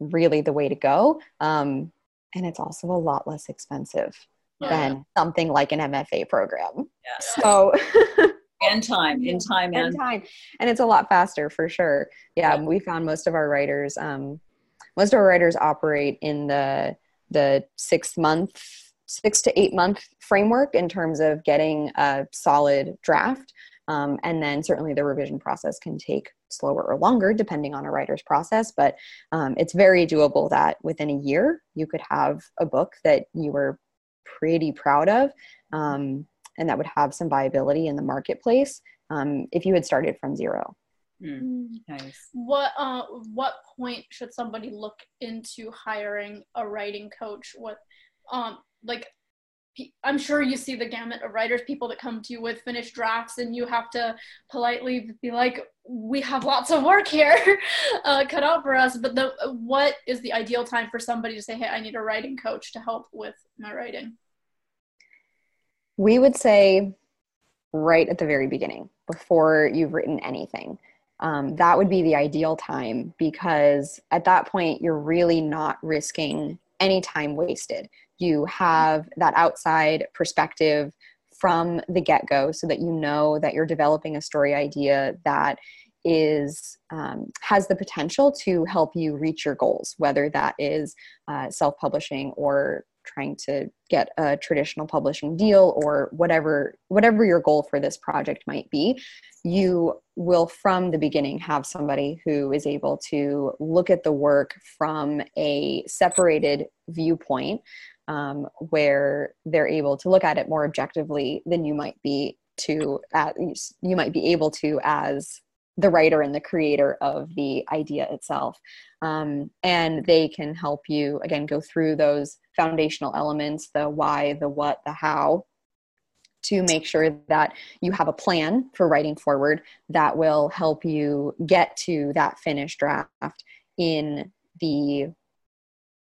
really the way to go um, and it's also a lot less expensive yeah. than something like an mfa program yeah. so and time in time and, and time and it's a lot faster for sure yeah, yeah. we found most of our writers um, most of our writers operate in the the six month six to eight month framework in terms of getting a solid draft. Um, and then certainly the revision process can take slower or longer depending on a writer's process but um, it's very doable that within a year you could have a book that you were pretty proud of um, and that would have some viability in the marketplace um, if you had started from zero Mm, nice. What uh, what point should somebody look into hiring a writing coach? What um like I'm sure you see the gamut of writers, people that come to you with finished drafts, and you have to politely be like, "We have lots of work here, uh, cut out for us." But the what is the ideal time for somebody to say, "Hey, I need a writing coach to help with my writing"? We would say right at the very beginning, before you've written anything um, that would be the ideal time because at that point you're really not risking any time wasted. You have that outside perspective from the get-go so that you know that you're developing a story idea that is um, has the potential to help you reach your goals whether that is uh, self-publishing or trying to get a traditional publishing deal or whatever whatever your goal for this project might be you will from the beginning have somebody who is able to look at the work from a separated viewpoint um, where they're able to look at it more objectively than you might be to uh, you might be able to as the writer and the creator of the idea itself. Um, and they can help you again go through those foundational elements the why the what the how to make sure that you have a plan for writing forward that will help you get to that finished draft in the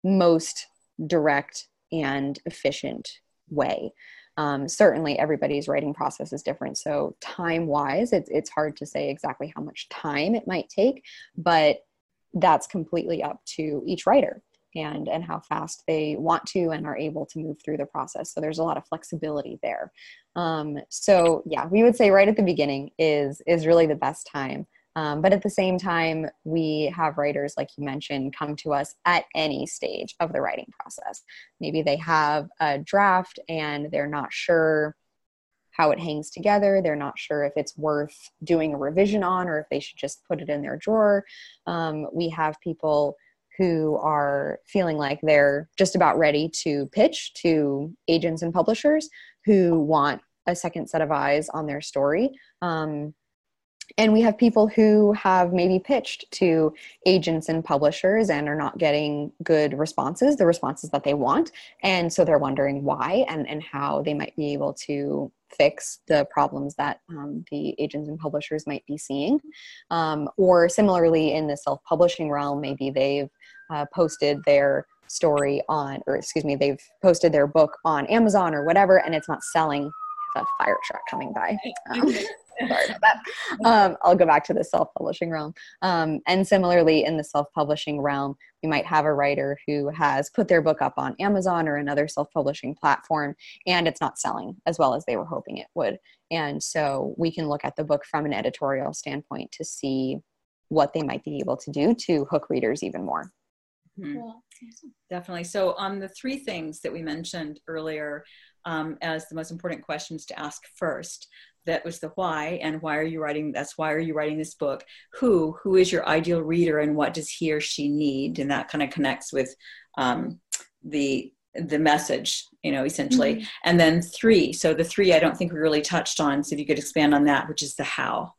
most direct and efficient way um, certainly everybody's writing process is different so time wise it's, it's hard to say exactly how much time it might take but that's completely up to each writer and and how fast they want to and are able to move through the process so there's a lot of flexibility there. Um, so yeah we would say right at the beginning is is really the best time um, but at the same time, we have writers, like you mentioned, come to us at any stage of the writing process. Maybe they have a draft and they're not sure how it hangs together. They're not sure if it's worth doing a revision on or if they should just put it in their drawer. Um, we have people who are feeling like they're just about ready to pitch to agents and publishers who want a second set of eyes on their story. Um, and we have people who have maybe pitched to agents and publishers and are not getting good responses the responses that they want. And so they're wondering why and, and how they might be able to fix the problems that um, the agents and publishers might be seeing. Um, or similarly in the self-publishing realm maybe they've uh, posted their story on or excuse me they've posted their book on amazon or whatever and it's not selling a fire truck coming by. Um, Sorry about that. Um, I'll go back to the self publishing realm. Um, and similarly, in the self publishing realm, you might have a writer who has put their book up on Amazon or another self publishing platform, and it's not selling as well as they were hoping it would. And so we can look at the book from an editorial standpoint to see what they might be able to do to hook readers even more. Mm-hmm. Definitely. So, on the three things that we mentioned earlier um, as the most important questions to ask first, that was the why and why are you writing that's why are you writing this book? Who who is your ideal reader and what does he or she need? And that kind of connects with um, the the message you know essentially. Mm-hmm. and then three so the three i don't think we really touched on so if you could expand on that which is the how.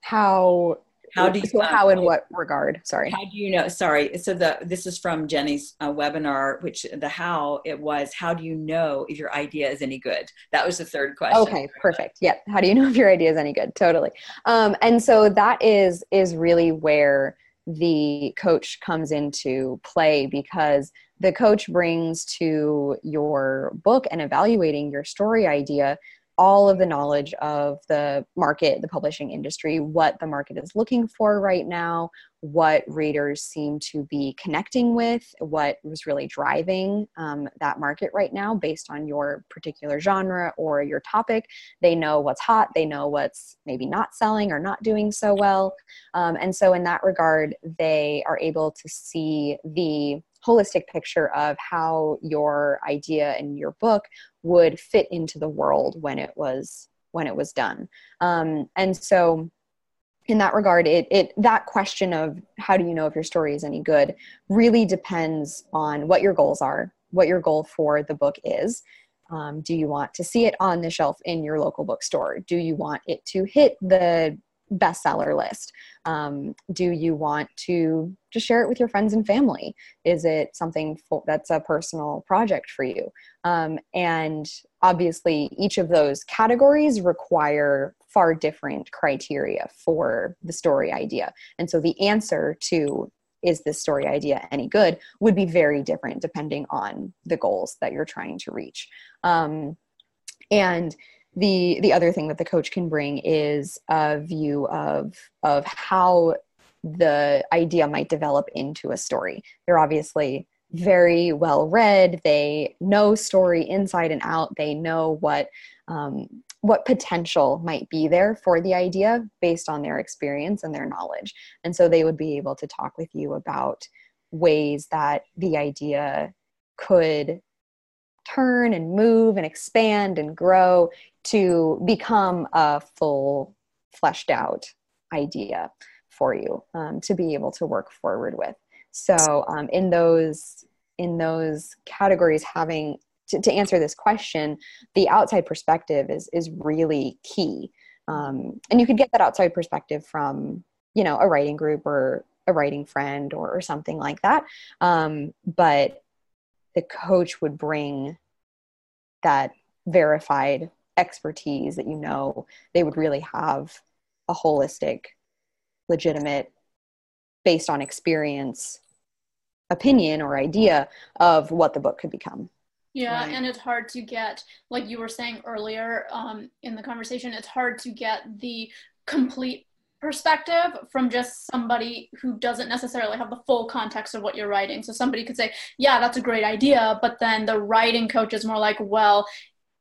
How how do you so how in what regard? Sorry. How do you know sorry so the this is from Jennie's uh, webinar which the how it was how do you know if your idea is any good? That was the third question. Okay perfect. Yeah how do you know if your idea is any good? Totally. Um, and so that is is really where the coach comes into play because the coach brings to your book and evaluating your story idea all of the knowledge of the market, the publishing industry, what the market is looking for right now, what readers seem to be connecting with, what was really driving um, that market right now based on your particular genre or your topic. They know what's hot, they know what's maybe not selling or not doing so well. Um, and so, in that regard, they are able to see the holistic picture of how your idea and your book would fit into the world when it was when it was done. Um, and so in that regard it, it that question of how do you know if your story is any good really depends on what your goals are what your goal for the book is. Um, do you want to see it on the shelf in your local bookstore? Do you want it to hit the bestseller list? Um, do you want to just share it with your friends and family? Is it something that's a personal project for you? Um, and obviously, each of those categories require far different criteria for the story idea. And so the answer to is this story idea any good would be very different depending on the goals that you're trying to reach. Um, and the the other thing that the coach can bring is a view of of how the idea might develop into a story. They're obviously very well read. They know story inside and out. They know what um, what potential might be there for the idea based on their experience and their knowledge. And so they would be able to talk with you about ways that the idea could turn and move and expand and grow to become a full fleshed out idea for you um, to be able to work forward with. So um, in those in those categories having to, to, answer this question the outside perspective is is really key. Um, and you could get that outside perspective from you know a writing group or a writing friend or, or something like that. Um, but the coach would bring that verified expertise that you know they would really have a holistic legitimate based on experience opinion or idea of what the book could become yeah right. and it's hard to get like you were saying earlier um, in the conversation it's hard to get the complete perspective from just somebody who doesn't necessarily have the full context of what you're writing. So somebody could say, "Yeah, that's a great idea," but then the writing coach is more like, "Well,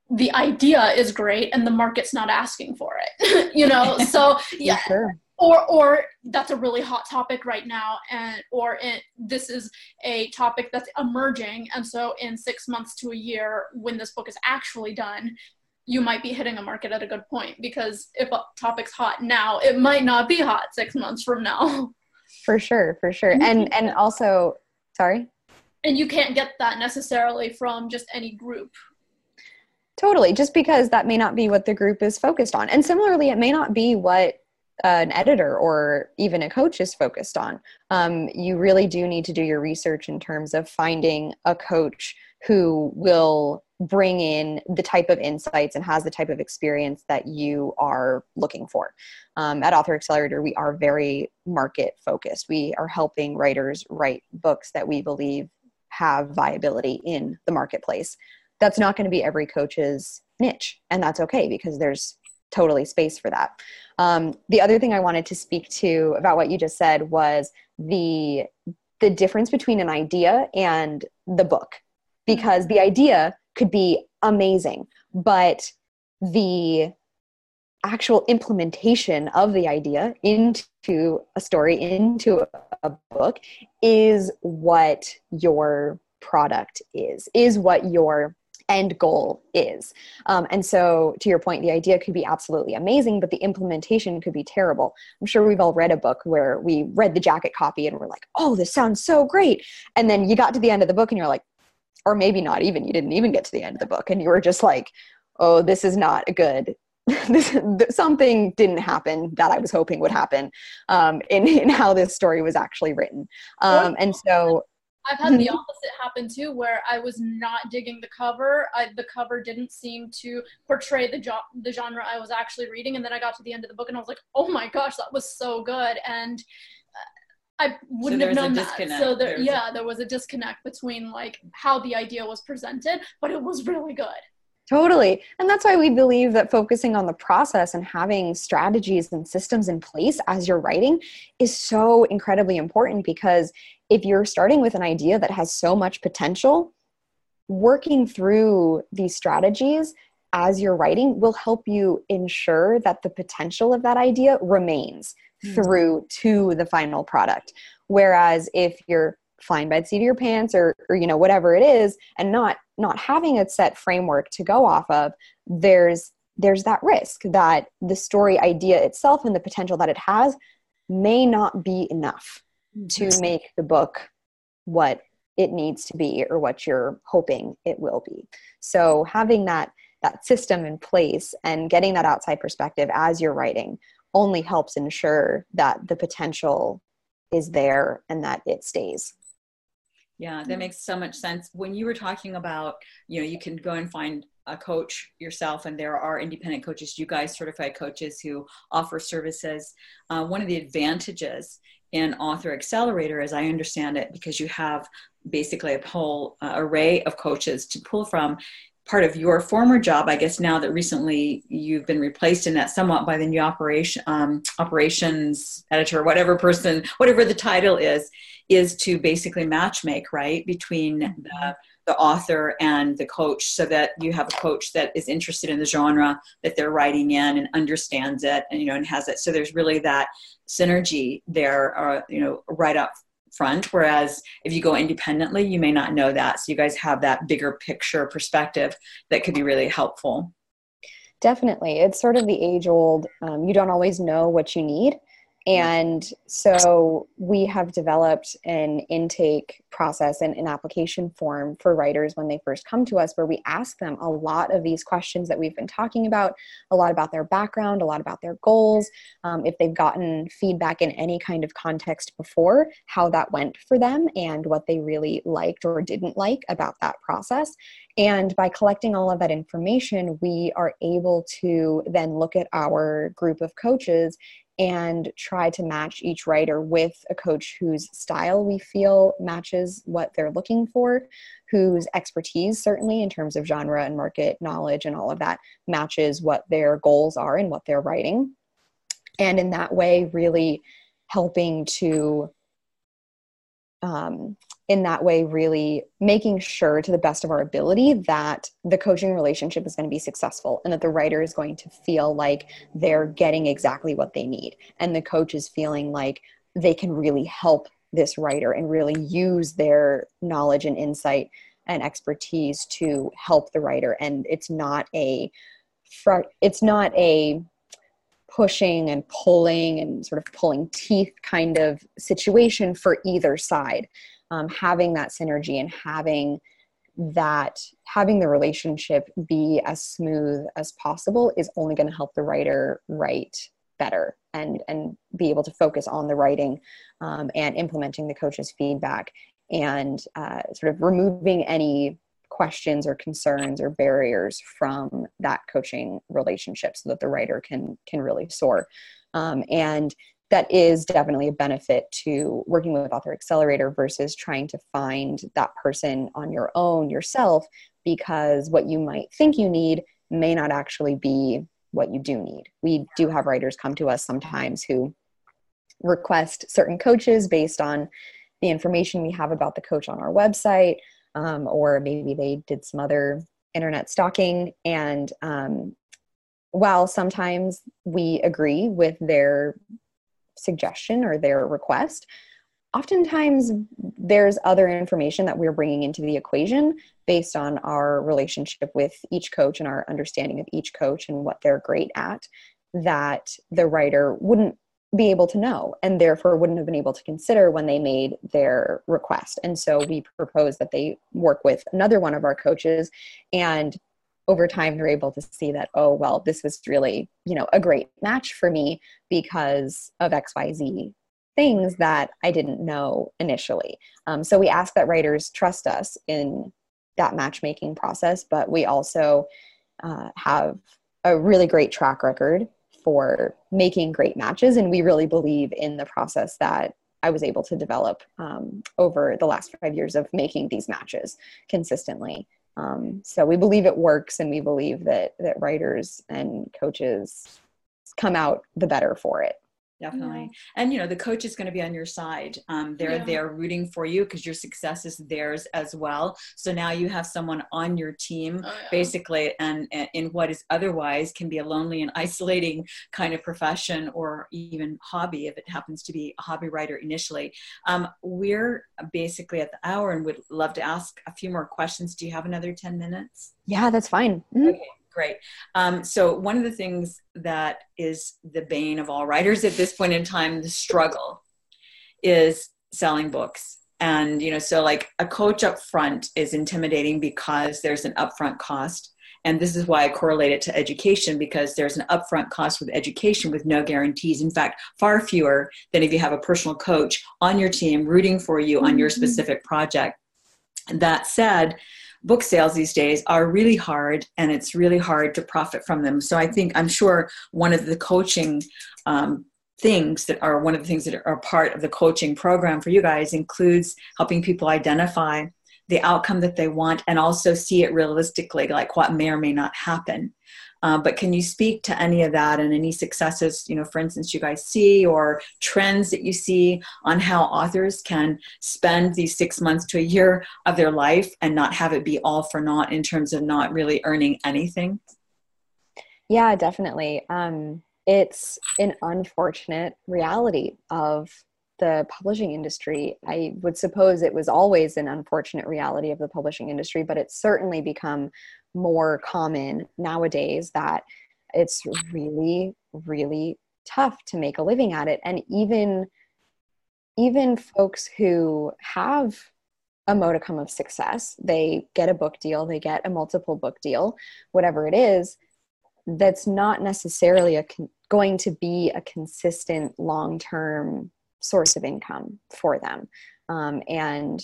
the idea is great and the market's not asking for it." you know? So, yeah. Sure. Or, or that's a really hot topic right now, and or it, this is a topic that's emerging, and so in six months to a year, when this book is actually done, you might be hitting a market at a good point because if a topic's hot now, it might not be hot six months from now. For sure, for sure. And and also sorry? And you can't get that necessarily from just any group. Totally, just because that may not be what the group is focused on. And similarly, it may not be what an editor or even a coach is focused on. Um, you really do need to do your research in terms of finding a coach who will bring in the type of insights and has the type of experience that you are looking for. Um, at Author Accelerator, we are very market focused. We are helping writers write books that we believe have viability in the marketplace. That's not going to be every coach's niche, and that's okay because there's totally space for that. Um, the other thing I wanted to speak to about what you just said was the the difference between an idea and the book because the idea could be amazing, but the actual implementation of the idea into a story, into a book, is what your product is, is what your end goal is. Um, and so, to your point, the idea could be absolutely amazing, but the implementation could be terrible. I'm sure we've all read a book where we read the jacket copy and we're like, oh, this sounds so great. And then you got to the end of the book and you're like, or maybe not even you didn't even get to the end of the book and you were just like oh this is not a good this, something didn't happen that I was hoping would happen um, in, in how this story was actually written. Um, and so I've had the mm-hmm. opposite happen too, where I was not digging the cover. I, the cover didn't seem to portray the, jo- the genre I was actually reading. And then I got to the end of the book and I was like, oh my gosh, that was so good. And uh, I wouldn't so have known that. So there, yeah, there was a disconnect between like how the idea was presented, but it was really good. Totally. And that's why we believe that focusing on the process and having strategies and systems in place as you're writing is so incredibly important because if you're starting with an idea that has so much potential, working through these strategies as you're writing will help you ensure that the potential of that idea remains mm-hmm. through to the final product. Whereas if you're flying by the seat of your pants or, or you know whatever it is and not not having a set framework to go off of there's there's that risk that the story idea itself and the potential that it has may not be enough mm-hmm. to make the book what it needs to be or what you're hoping it will be so having that that system in place and getting that outside perspective as you're writing only helps ensure that the potential is there and that it stays. Yeah, that makes so much sense. When you were talking about, you know, you can go and find a coach yourself, and there are independent coaches, you guys certified coaches who offer services. Uh, one of the advantages in Author Accelerator, as I understand it, because you have basically a whole uh, array of coaches to pull from, part of your former job, I guess now that recently you've been replaced in that somewhat by the new operation um, operations editor, whatever person, whatever the title is, is to basically matchmake right between the the author and the coach so that you have a coach that is interested in the genre that they're writing in and understands it and you know and has it. So there's really that synergy there uh, you know right up front whereas if you go independently you may not know that. So you guys have that bigger picture perspective that could be really helpful. Definitely. It's sort of the age old um, you don't always know what you need and so we have developed an intake process and an application form for writers when they first come to us, where we ask them a lot of these questions that we've been talking about, a lot about their background, a lot about their goals, um, if they've gotten feedback in any kind of context before, how that went for them, and what they really liked or didn't like about that process. And by collecting all of that information, we are able to then look at our group of coaches and try to match each writer with a coach whose style we feel matches what they're looking for, whose expertise, certainly in terms of genre and market knowledge and all of that, matches what their goals are and what they're writing. And in that way, really helping to um, in that way really making sure to the best of our ability that the coaching relationship is going to be successful and that the writer is going to feel like they're getting exactly what they need. And the coach is feeling like they can really help this writer and really use their knowledge and insight and expertise to help the writer. And it's not a it's not a pushing and pulling and sort of pulling teeth kind of situation for either side um, having that synergy and having that having the relationship be as smooth as possible is only going to help the writer write better and and be able to focus on the writing um, and implementing the coach's feedback and uh, sort of removing any questions or concerns or barriers from that coaching relationship so that the writer can can really soar. Um, and that is definitely a benefit to working with author accelerator versus trying to find that person on your own yourself because what you might think you need may not actually be what you do need. We do have writers come to us sometimes who request certain coaches based on the information we have about the coach on our website um, or maybe they did some other internet stalking. And um, while sometimes we agree with their suggestion or their request oftentimes there's other information that we're bringing into the equation based on our relationship with each coach and our understanding of each coach and what they're great at that the writer wouldn't be able to know and therefore wouldn't have been able to consider when they made their request. And so we propose that they work with another one of our coaches and over time they're able to see that oh well this was really you know a great match for me because of xyz things that i didn't know initially. Um, so we ask that writers trust us in that matchmaking process but we also uh, have a really great track record for making great matches. And we really believe in the process that i was able to develop um, over the last five years of making these matches consistently um, so we believe it works, and we believe that that writers and coaches come out the better for it definitely yeah. and you know the coach is going to be on your side um, they're yeah. they're rooting for you because your success is theirs as well so now you have someone on your team oh, yeah. basically and, and, in what is otherwise can be a lonely and isolating kind of profession or even hobby if it happens to be a hobby writer initially um, we're basically at the hour and would love to ask a few more questions do you have another 10 minutes yeah that's fine mm-hmm. okay Great. Um, so one of the things that is the bane of all writers at this point in time, the struggle, is selling books. And you know, so like a coach up front is intimidating because there's an upfront cost. And this is why I correlate it to education because there's an upfront cost with education with no guarantees. In fact, far fewer than if you have a personal coach on your team rooting for you on your mm-hmm. specific project. That said, book sales these days are really hard and it's really hard to profit from them. So I think, I'm sure one of the coaching um, things that are one of the things that are part of the coaching program for you guys includes helping people identify the outcome that they want and also see it realistically, like what may or may not happen. Uh, but can you speak to any of that and any successes, you know, for instance, you guys see or trends that you see on how authors can spend these six months to a year of their life and not have it be all for naught in terms of not really earning anything? Yeah, definitely. Um, it's an unfortunate reality of the publishing industry. I would suppose it was always an unfortunate reality of the publishing industry, but it's certainly become more common nowadays that it's really, really tough to make a living at it. And even even folks who have a modicum of success, they get a book deal, they get a multiple book deal, whatever it is, that's not necessarily a con- going to be a consistent long term source of income for them. Um, and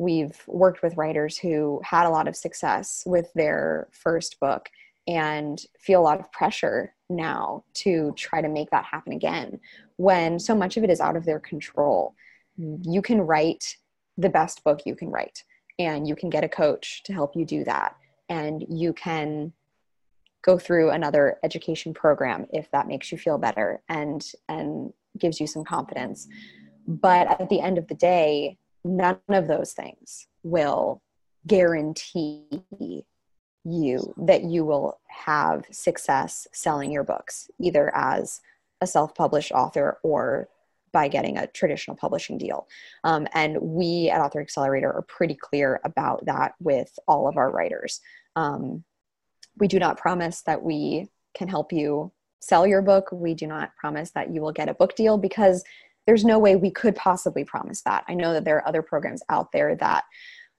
we've worked with writers who had a lot of success with their first book and feel a lot of pressure now to try to make that happen again when so much of it is out of their control. Mm-hmm. You can write the best book you can write, and you can get a coach to help you do that. And you can go through another education program if that makes you feel better and and gives you some confidence but at the end of the day none of those things will guarantee you that you will have success selling your books either as a self-published author or by getting a traditional publishing deal um, and we at author accelerator are pretty clear about that with all of our writers um, we do not promise that we can help you sell your book. We do not promise that you will get a book deal because there's no way we could possibly promise that. I know that there are other programs out there that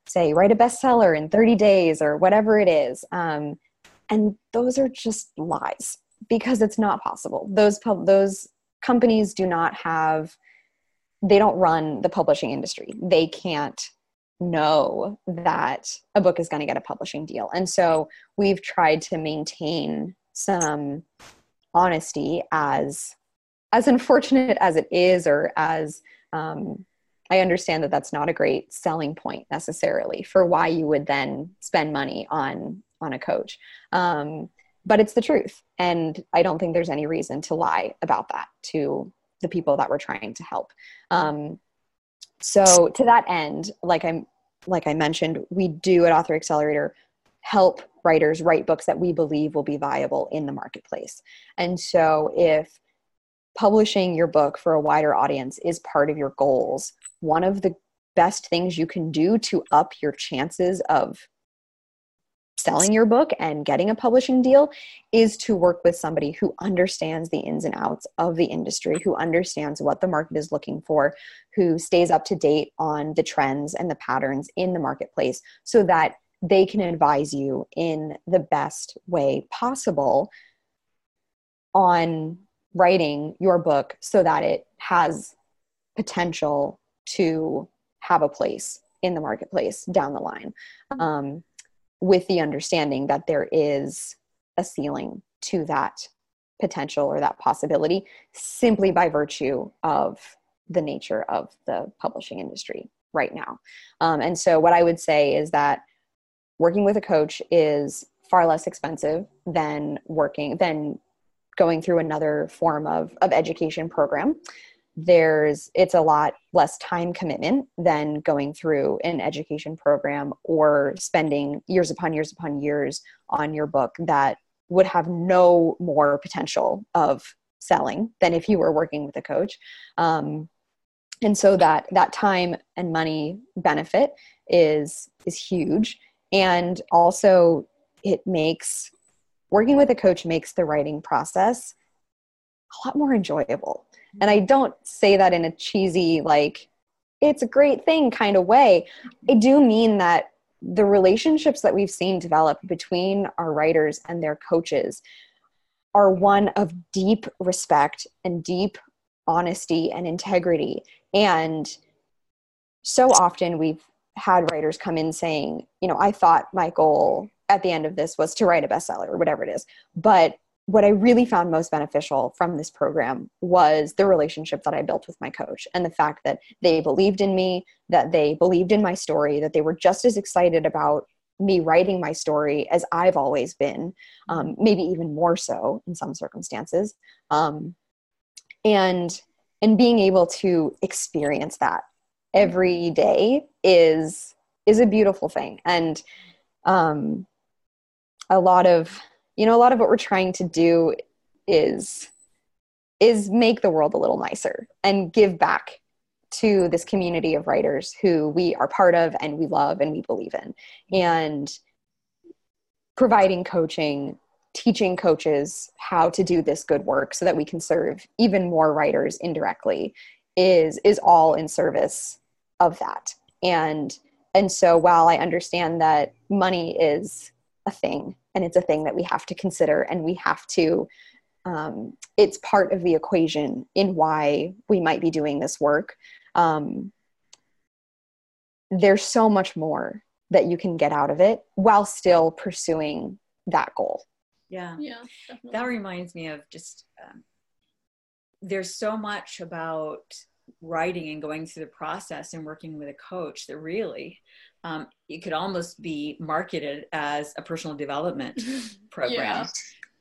say write a bestseller in 30 days or whatever it is. Um, and those are just lies because it's not possible. Those those companies do not have they don't run the publishing industry. They can't know that a book is going to get a publishing deal. And so we've tried to maintain some honesty as as unfortunate as it is or as um, I understand that that's not a great selling point necessarily for why you would then spend money on on a coach. Um, but it's the truth, and I don't think there's any reason to lie about that to the people that we're trying to help. Um, so to that end, like I'm like I mentioned, we do at Author Accelerator help writers write books that we believe will be viable in the marketplace. And so if publishing your book for a wider audience is part of your goals, one of the best things you can do to up your chances of selling your book and getting a publishing deal is to work with somebody who understands the ins and outs of the industry, who understands what the market is looking for, who stays up to date on the trends and the patterns in the marketplace so that they can advise you in the best way possible on writing your book so that it has potential to have a place in the marketplace down the line. Um, with the understanding that there is a ceiling to that potential or that possibility simply by virtue of the nature of the publishing industry right now. Um, and so, what I would say is that working with a coach is far less expensive than working than going through another form of, of education program there's it's a lot less time commitment than going through an education program or spending years upon years upon years on your book that would have no more potential of selling than if you were working with a coach. Um, and so that that time and money benefit is is huge. And also it makes working with a coach makes the writing process a lot more enjoyable and I don't say that in a cheesy, like, it's a great thing kind of way. I do mean that the relationships that we've seen develop between our writers and their coaches are one of deep respect and deep honesty and integrity. And so often we've had writers come in saying, you know, I thought my goal at the end of this was to write a bestseller or whatever it is. But what I really found most beneficial from this program was the relationship that I built with my coach and the fact that they believed in me, that they believed in my story, that they were just as excited about me writing my story as I've always been, um, maybe even more so in some circumstances. Um, and and being able to experience that every day is is a beautiful thing and um, a lot of you know a lot of what we're trying to do is is make the world a little nicer and give back to this community of writers who we are part of and we love and we believe in. And providing coaching, teaching coaches how to do this good work so that we can serve even more writers indirectly is is all in service of that. And and so while I understand that money is a thing and it's a thing that we have to consider and we have to um, it's part of the equation in why we might be doing this work um, there's so much more that you can get out of it while still pursuing that goal yeah Yeah. definitely. that reminds me of just um, there's so much about writing and going through the process and working with a coach that really um, it could almost be marketed as a personal development program Yeah.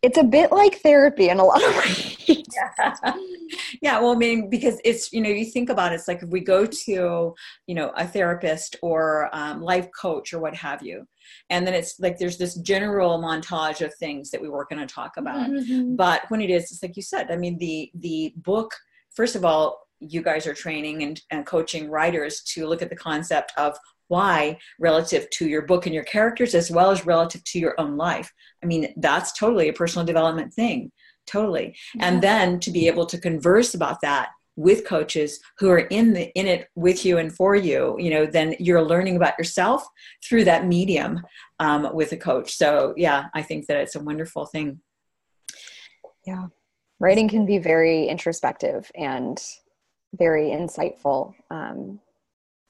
it's a bit like therapy in a lot of ways yeah. yeah well i mean because it's you know you think about it, it's like if we go to you know a therapist or um, life coach or what have you and then it's like there's this general montage of things that we were going to talk about Mhm. but when it is it's like you said i mean the the book first of all you guys are training and, and coaching writers to look at the concept of why relative to your book and your characters as well as relative to your own life. I mean that's totally a personal development thing. Totally. And then to be able to converse about that with coaches who are in the in it with you and for you you know then you're learning about yourself through that medium um, with a coach. So yeah i think that it's a wonderful thing. Yeah. Writing can be very introspective and very insightful um,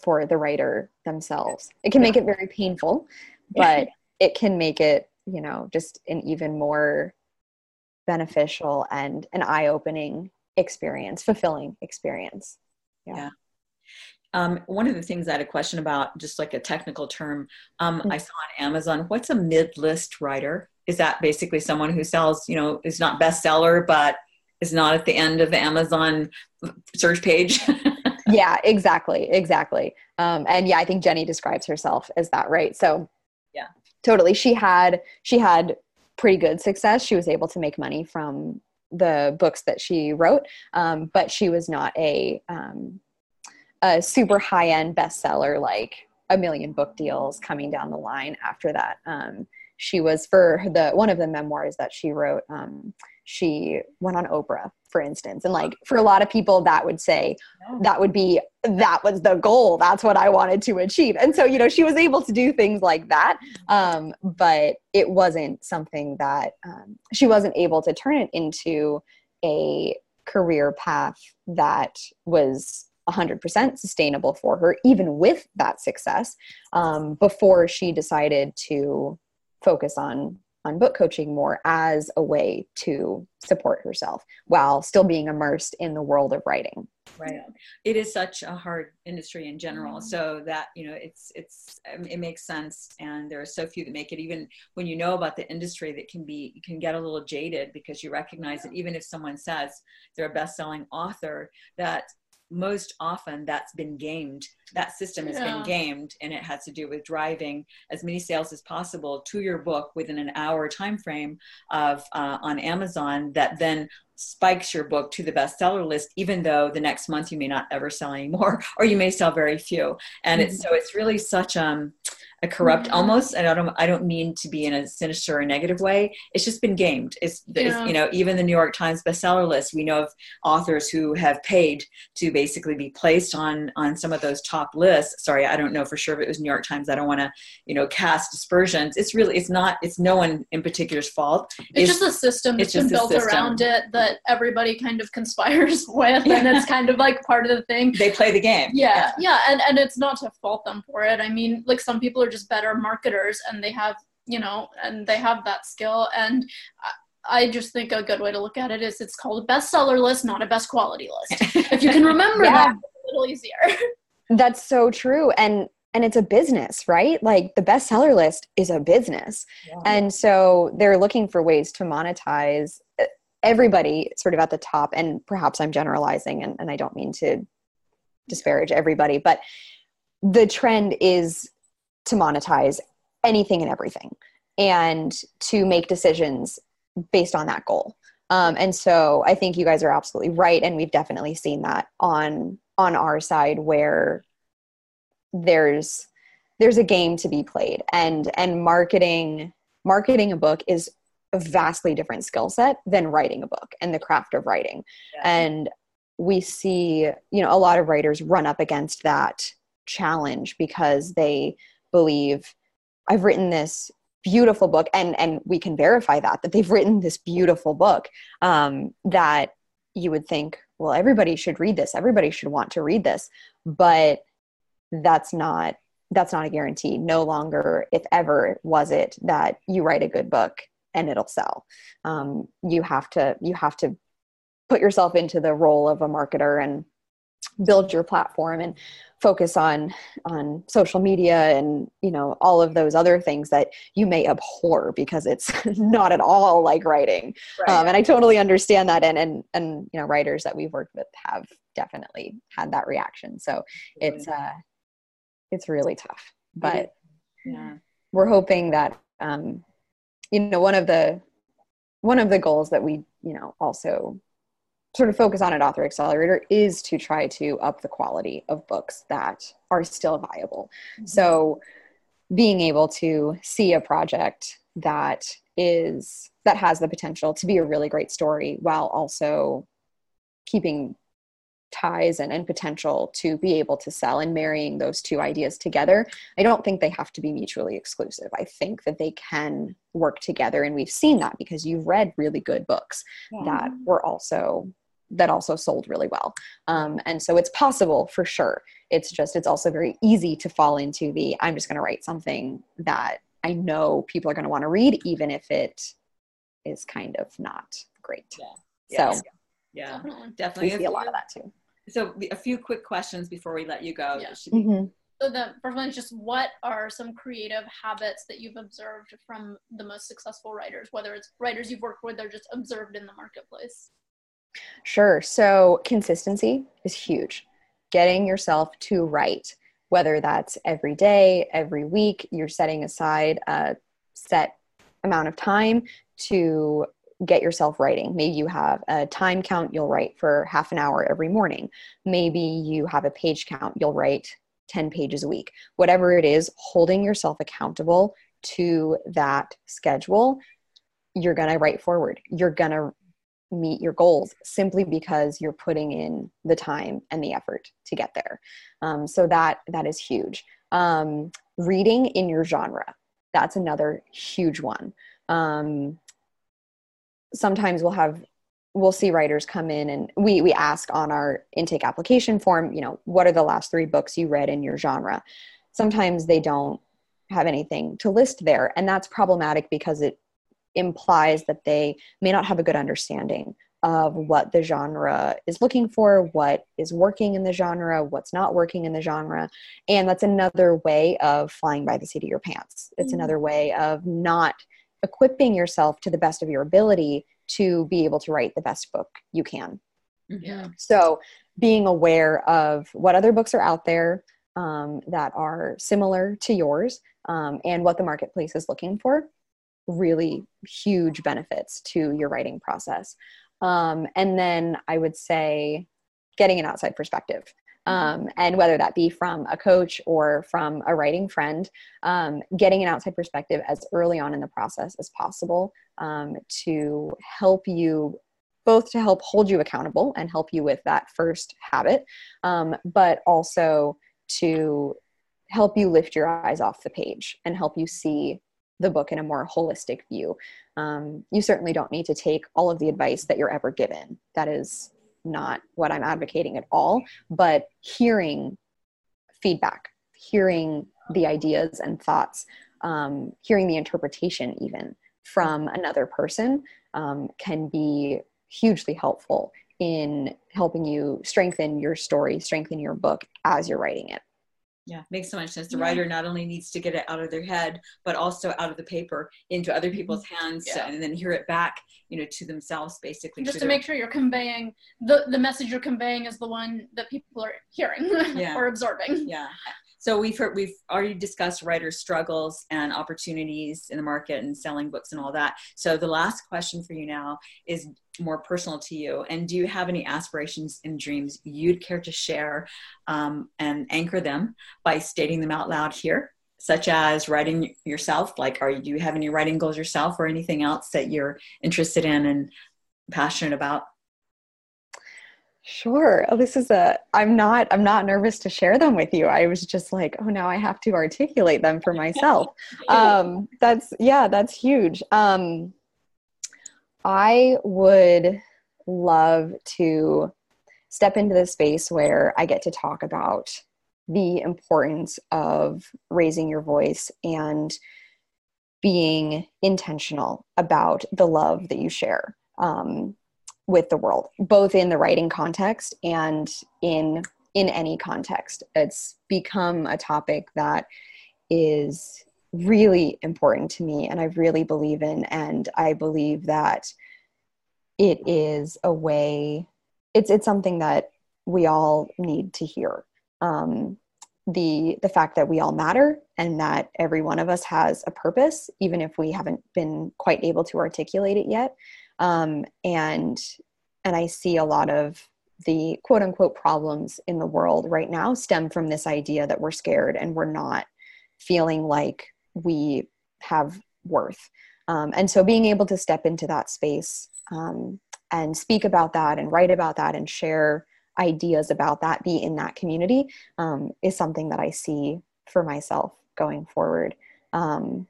for the writer themselves. It can make it very painful but it can make it you know just an even more beneficial and an eye-opening experience fulfilling experience. Yeah. um, one of the things i had a question about just like a technical term um, Mm. i saw on amazon what's a mid-list writer? Is that basically someone who sells you know is not bestseller but is not at the end of the amazon search page yeah exactly exactly. Um, and yeah i think Jennie describes herself as that right? So Yeah. totally she had she had pretty good success. She was able to make money from the books that she wrote um, but she was not a um, a super high end bestseller like a million book deals coming down the line after that. Um, she was for the one of the memoirs that she wrote um, she went on oprah for instance. And like for a lot of people that would say that would be that was the goal. That's what i wanted to achieve. And so you know she was able to do things like that. Um, but it wasn't something that um, she wasn't able to turn it into a career path that was 100% sustainable for her even with that success um, before she decided to focus on on book coaching more as a way to support herself while still being immersed in the world of writing. Right. It is such a hard industry in general. So that you know it's it's um, it makes sense. And there are so few that make it. Even when you know about the industry that can be you can get a little jaded because you recognize that even if someone says they're a best-selling author that most often that's been gamed. That system has been gamed and it has to do with driving as many sales as possible to your book within an hour time frame of uh, on amazon that then spikes your book to the bestseller list even though the next month you may not ever sell anymore or you may sell very few. And it's so it's really such um a corrupt Mhm. almost and i don't i don't mean to be in a sinister or negative way. It's just been gamed. It's, it's you know even the new york times bestseller list we know of authors who have paid to basically be placed on on some of those top lists. Sorry i don't know for sure if it was new york times i don't want to you know cast dispersions it's really it's not it's no one in particular's fault. It's, just a system it's that's been built system. around it that everybody kind of conspires with, and it's kind of like part of the thing. they play the game. Yeah, yeah, and and it's not to fault them for it. I mean, like some people are just better marketers, and they have you know, and they have that skill. And I, I just think a good way to look at it is it's called a bestseller list, not a best quality list. if you can remember Yeah. that, it's a little easier. That's so true. And and it's a business, right? Like the bestseller list is a business. Yeah. And so they're looking for ways to monetize uh, everybody sort of at the top. And perhaps I'm generalizing and, and I don't mean to disparage everybody, but the trend is to monetize anything and everything and to make decisions based on that goal. Um, and so I think you guys are absolutely right. And we've definitely seen that on on our side where there's there's a game to be played and and marketing marketing a book is a vastly different skill set than writing a book and the craft of writing yeah. and we see you know a lot of writers run up against that challenge because they believe i've written this beautiful book and and we can verify that that they've written this beautiful book um, that you would think well everybody should read this everybody should want to read this but that's not that's not a guarantee. No longer if ever was it that you write a good book and it'll sell. Um, you have to you have to put yourself into the role of a marketer and build your platform and focus on on social media and you know all of those other things that you may abhor because it's not at all like writing. Right. um, and i totally understand that. And and and you know writers that we've worked with have definitely had that reaction. So it's uh it's really tough. But yeah. we're hoping that um you know one of the one of the goals that we you know also sort of focus on at author accelerator is to try to up the quality of books that are still viable mm-hmm. so being able to see a project that is that has the potential to be a really great story while also keeping ties and, and potential to be able to sell and marrying those two ideas together i don't think they have to be mutually exclusive i think that they can work together and we've seen that because you've read really good books yeah. that were also that also sold really well. Um, and so it's possible for sure. It's just, it's also very easy to fall into the I'm just going to write something that I know people are going to want to read, even if it is kind of not great. Yeah. So, yeah, definitely. definitely. We see a lot of that too. So, a few quick questions before we let you go. Yeah. Mm-hmm. So the first one is just what are some creative habits that you've observed from the most successful writers, whether it's writers you've worked with or just observed in the marketplace? Sure. So consistency is huge. Getting yourself to write, whether that's every day, every week, you're setting aside a set amount of time to get yourself writing. Maybe you have a time count, you'll write for half an hour every morning. Maybe you have a page count, you'll write 10 pages a week. Whatever it is, holding yourself accountable to that schedule, you're going to write forward. You're going to meet your goals simply because you're putting in the time and the effort to get there. Um, so that that is huge. Um, reading in your genre that's another huge one. Um, sometimes we'll have we'll see writers come in and we we ask on our intake application form you know what are the last three books you read in your genre? Sometimes they don't have anything to list there and that's problematic because it implies that they may not have a good understanding of what the genre is looking for, what is working in the genre, what's not working in the genre. And that's another way of flying by the seat of your pants. It's mm-hmm. another way of not equipping yourself to the best of your ability to be able to write the best book you can. Yeah. So, being aware of what other books are out there um, that are similar to yours um, and what the marketplace is looking for really huge benefits to your writing process. Um, and then I would say getting an outside perspective. Um, and whether that be from a coach or from a writing friend, um, getting an outside perspective as early on in the process as possible um, to help you both to help hold you accountable and help you with that first habit, um, but also to help you lift your eyes off the page and help you see the book in a more holistic view. Um, you certainly don't need to take all of the advice that you're ever given. That is not what I'm advocating at all. But hearing feedback, hearing the ideas and thoughts, um, hearing the interpretation even from another person um, can be hugely helpful in helping you strengthen your story, strengthen your book as you're writing it. Yeah, makes so much sense. The yeah. writer not only needs to get it out of their head, but also out of the paper into other mm-hmm. people's hands yeah. and then hear it back, you know, to themselves basically. Just to make sure you're conveying the, the message you're conveying is the one that people are hearing yeah. or absorbing. Yeah. So we've heard, we've already discussed writers' struggles and opportunities in the market and selling books and all that. So the last question for you now is more personal to you. And do you have any aspirations and dreams you'd care to share um, and anchor them by stating them out loud here? Such as writing yourself, like, are you, do you have any writing goals yourself, or anything else that you're interested in and passionate about? Sure. Oh, this is a I'm not I'm not nervous to share them with you. I was just like, oh now I have to articulate them for myself. um that's yeah, that's huge. Um I would love to step into the space where I get to talk about the importance of raising your voice and being intentional about the love that you share. Um, with the world both in the writing context and in in any context. It's become a topic that is really important to me and i really believe in and i believe that it is a way it's it's something that we all need to hear. Um, the the fact that we all matter and that every one of us has a purpose even if we haven't been quite able to articulate it yet um, and and i see a lot of the quote unquote problems in the world right now stem from this idea that we're scared and we're not feeling like we have worth. Um, and so being able to step into that space um, and speak about that and write about that and share ideas about that be in that community um, is something that i see for myself going forward. Um,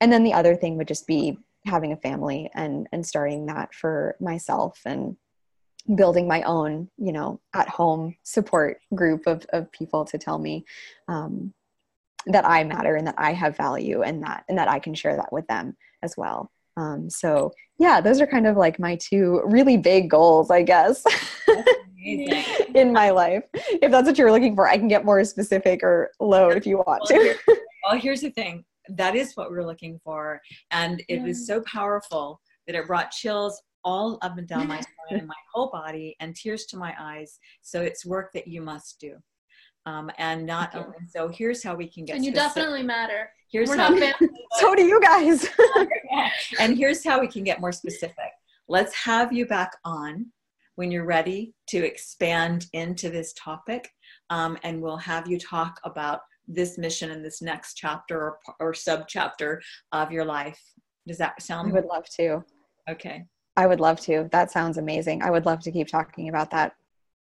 and then the other thing would just be having a family and and starting that for myself and building my own you know at home support group of, of people to tell me um, that i matter and that i have value and that and that i can share that with them as well. Um, so yeah those are kind of like my two really big goals i guess in my life. If that's what you're looking for i can get more specific or low if you want to. Well here's the thing that is what we're looking for. And it yeah. was so powerful that it brought chills all up and down my spine and my whole body and tears to my eyes. So it's work that you must do. Um, and not only, so here's how we can get and you specific. definitely matter here's We're how so do you guys and here's how we can get more specific let's have you back on when you're ready to expand into this topic um, and we'll have you talk about this mission and this next chapter or, or sub chapter of your life. Does that sound? I would love to. Okay. I would love to. That sounds amazing. I would love to keep talking about that.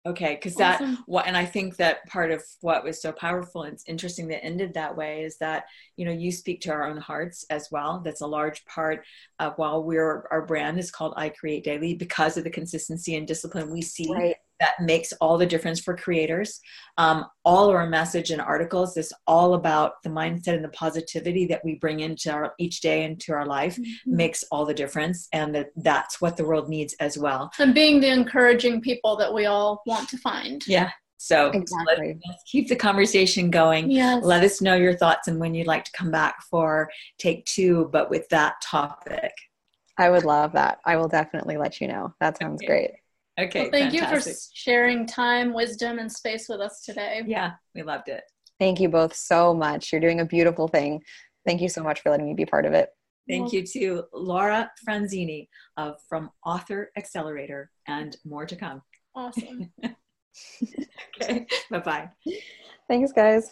Okay, because awesome. that what, and I think that part of what was so powerful and it's interesting that ended that way is that you know you speak to our own hearts as well. That's a large part of while we're our brand is called I Create Daily because of the consistency and discipline we see right that makes all the difference for creators. Um, all our message and articles is all about the mindset and the positivity that we bring into our each day into our life mm-hmm. makes all the difference, and that that's what the world needs as well. And being the encouraging people that we all want to find. Yeah. So exactly. let's keep the conversation going. Yes. Let us know your thoughts and when you'd like to come back for take two, but with that topic. I would love that. I will definitely let you know. That sounds okay. great. Okay. Well, thank fantastic. you for sharing time, wisdom, and space with us today. Yeah, we loved it. Thank you both so much. You're doing a beautiful thing. Thank you so much for letting me be part of it. Thank you to Laura Franzini of From Author Accelerator and more to come. Awesome. okay. Bye bye. Thanks, guys.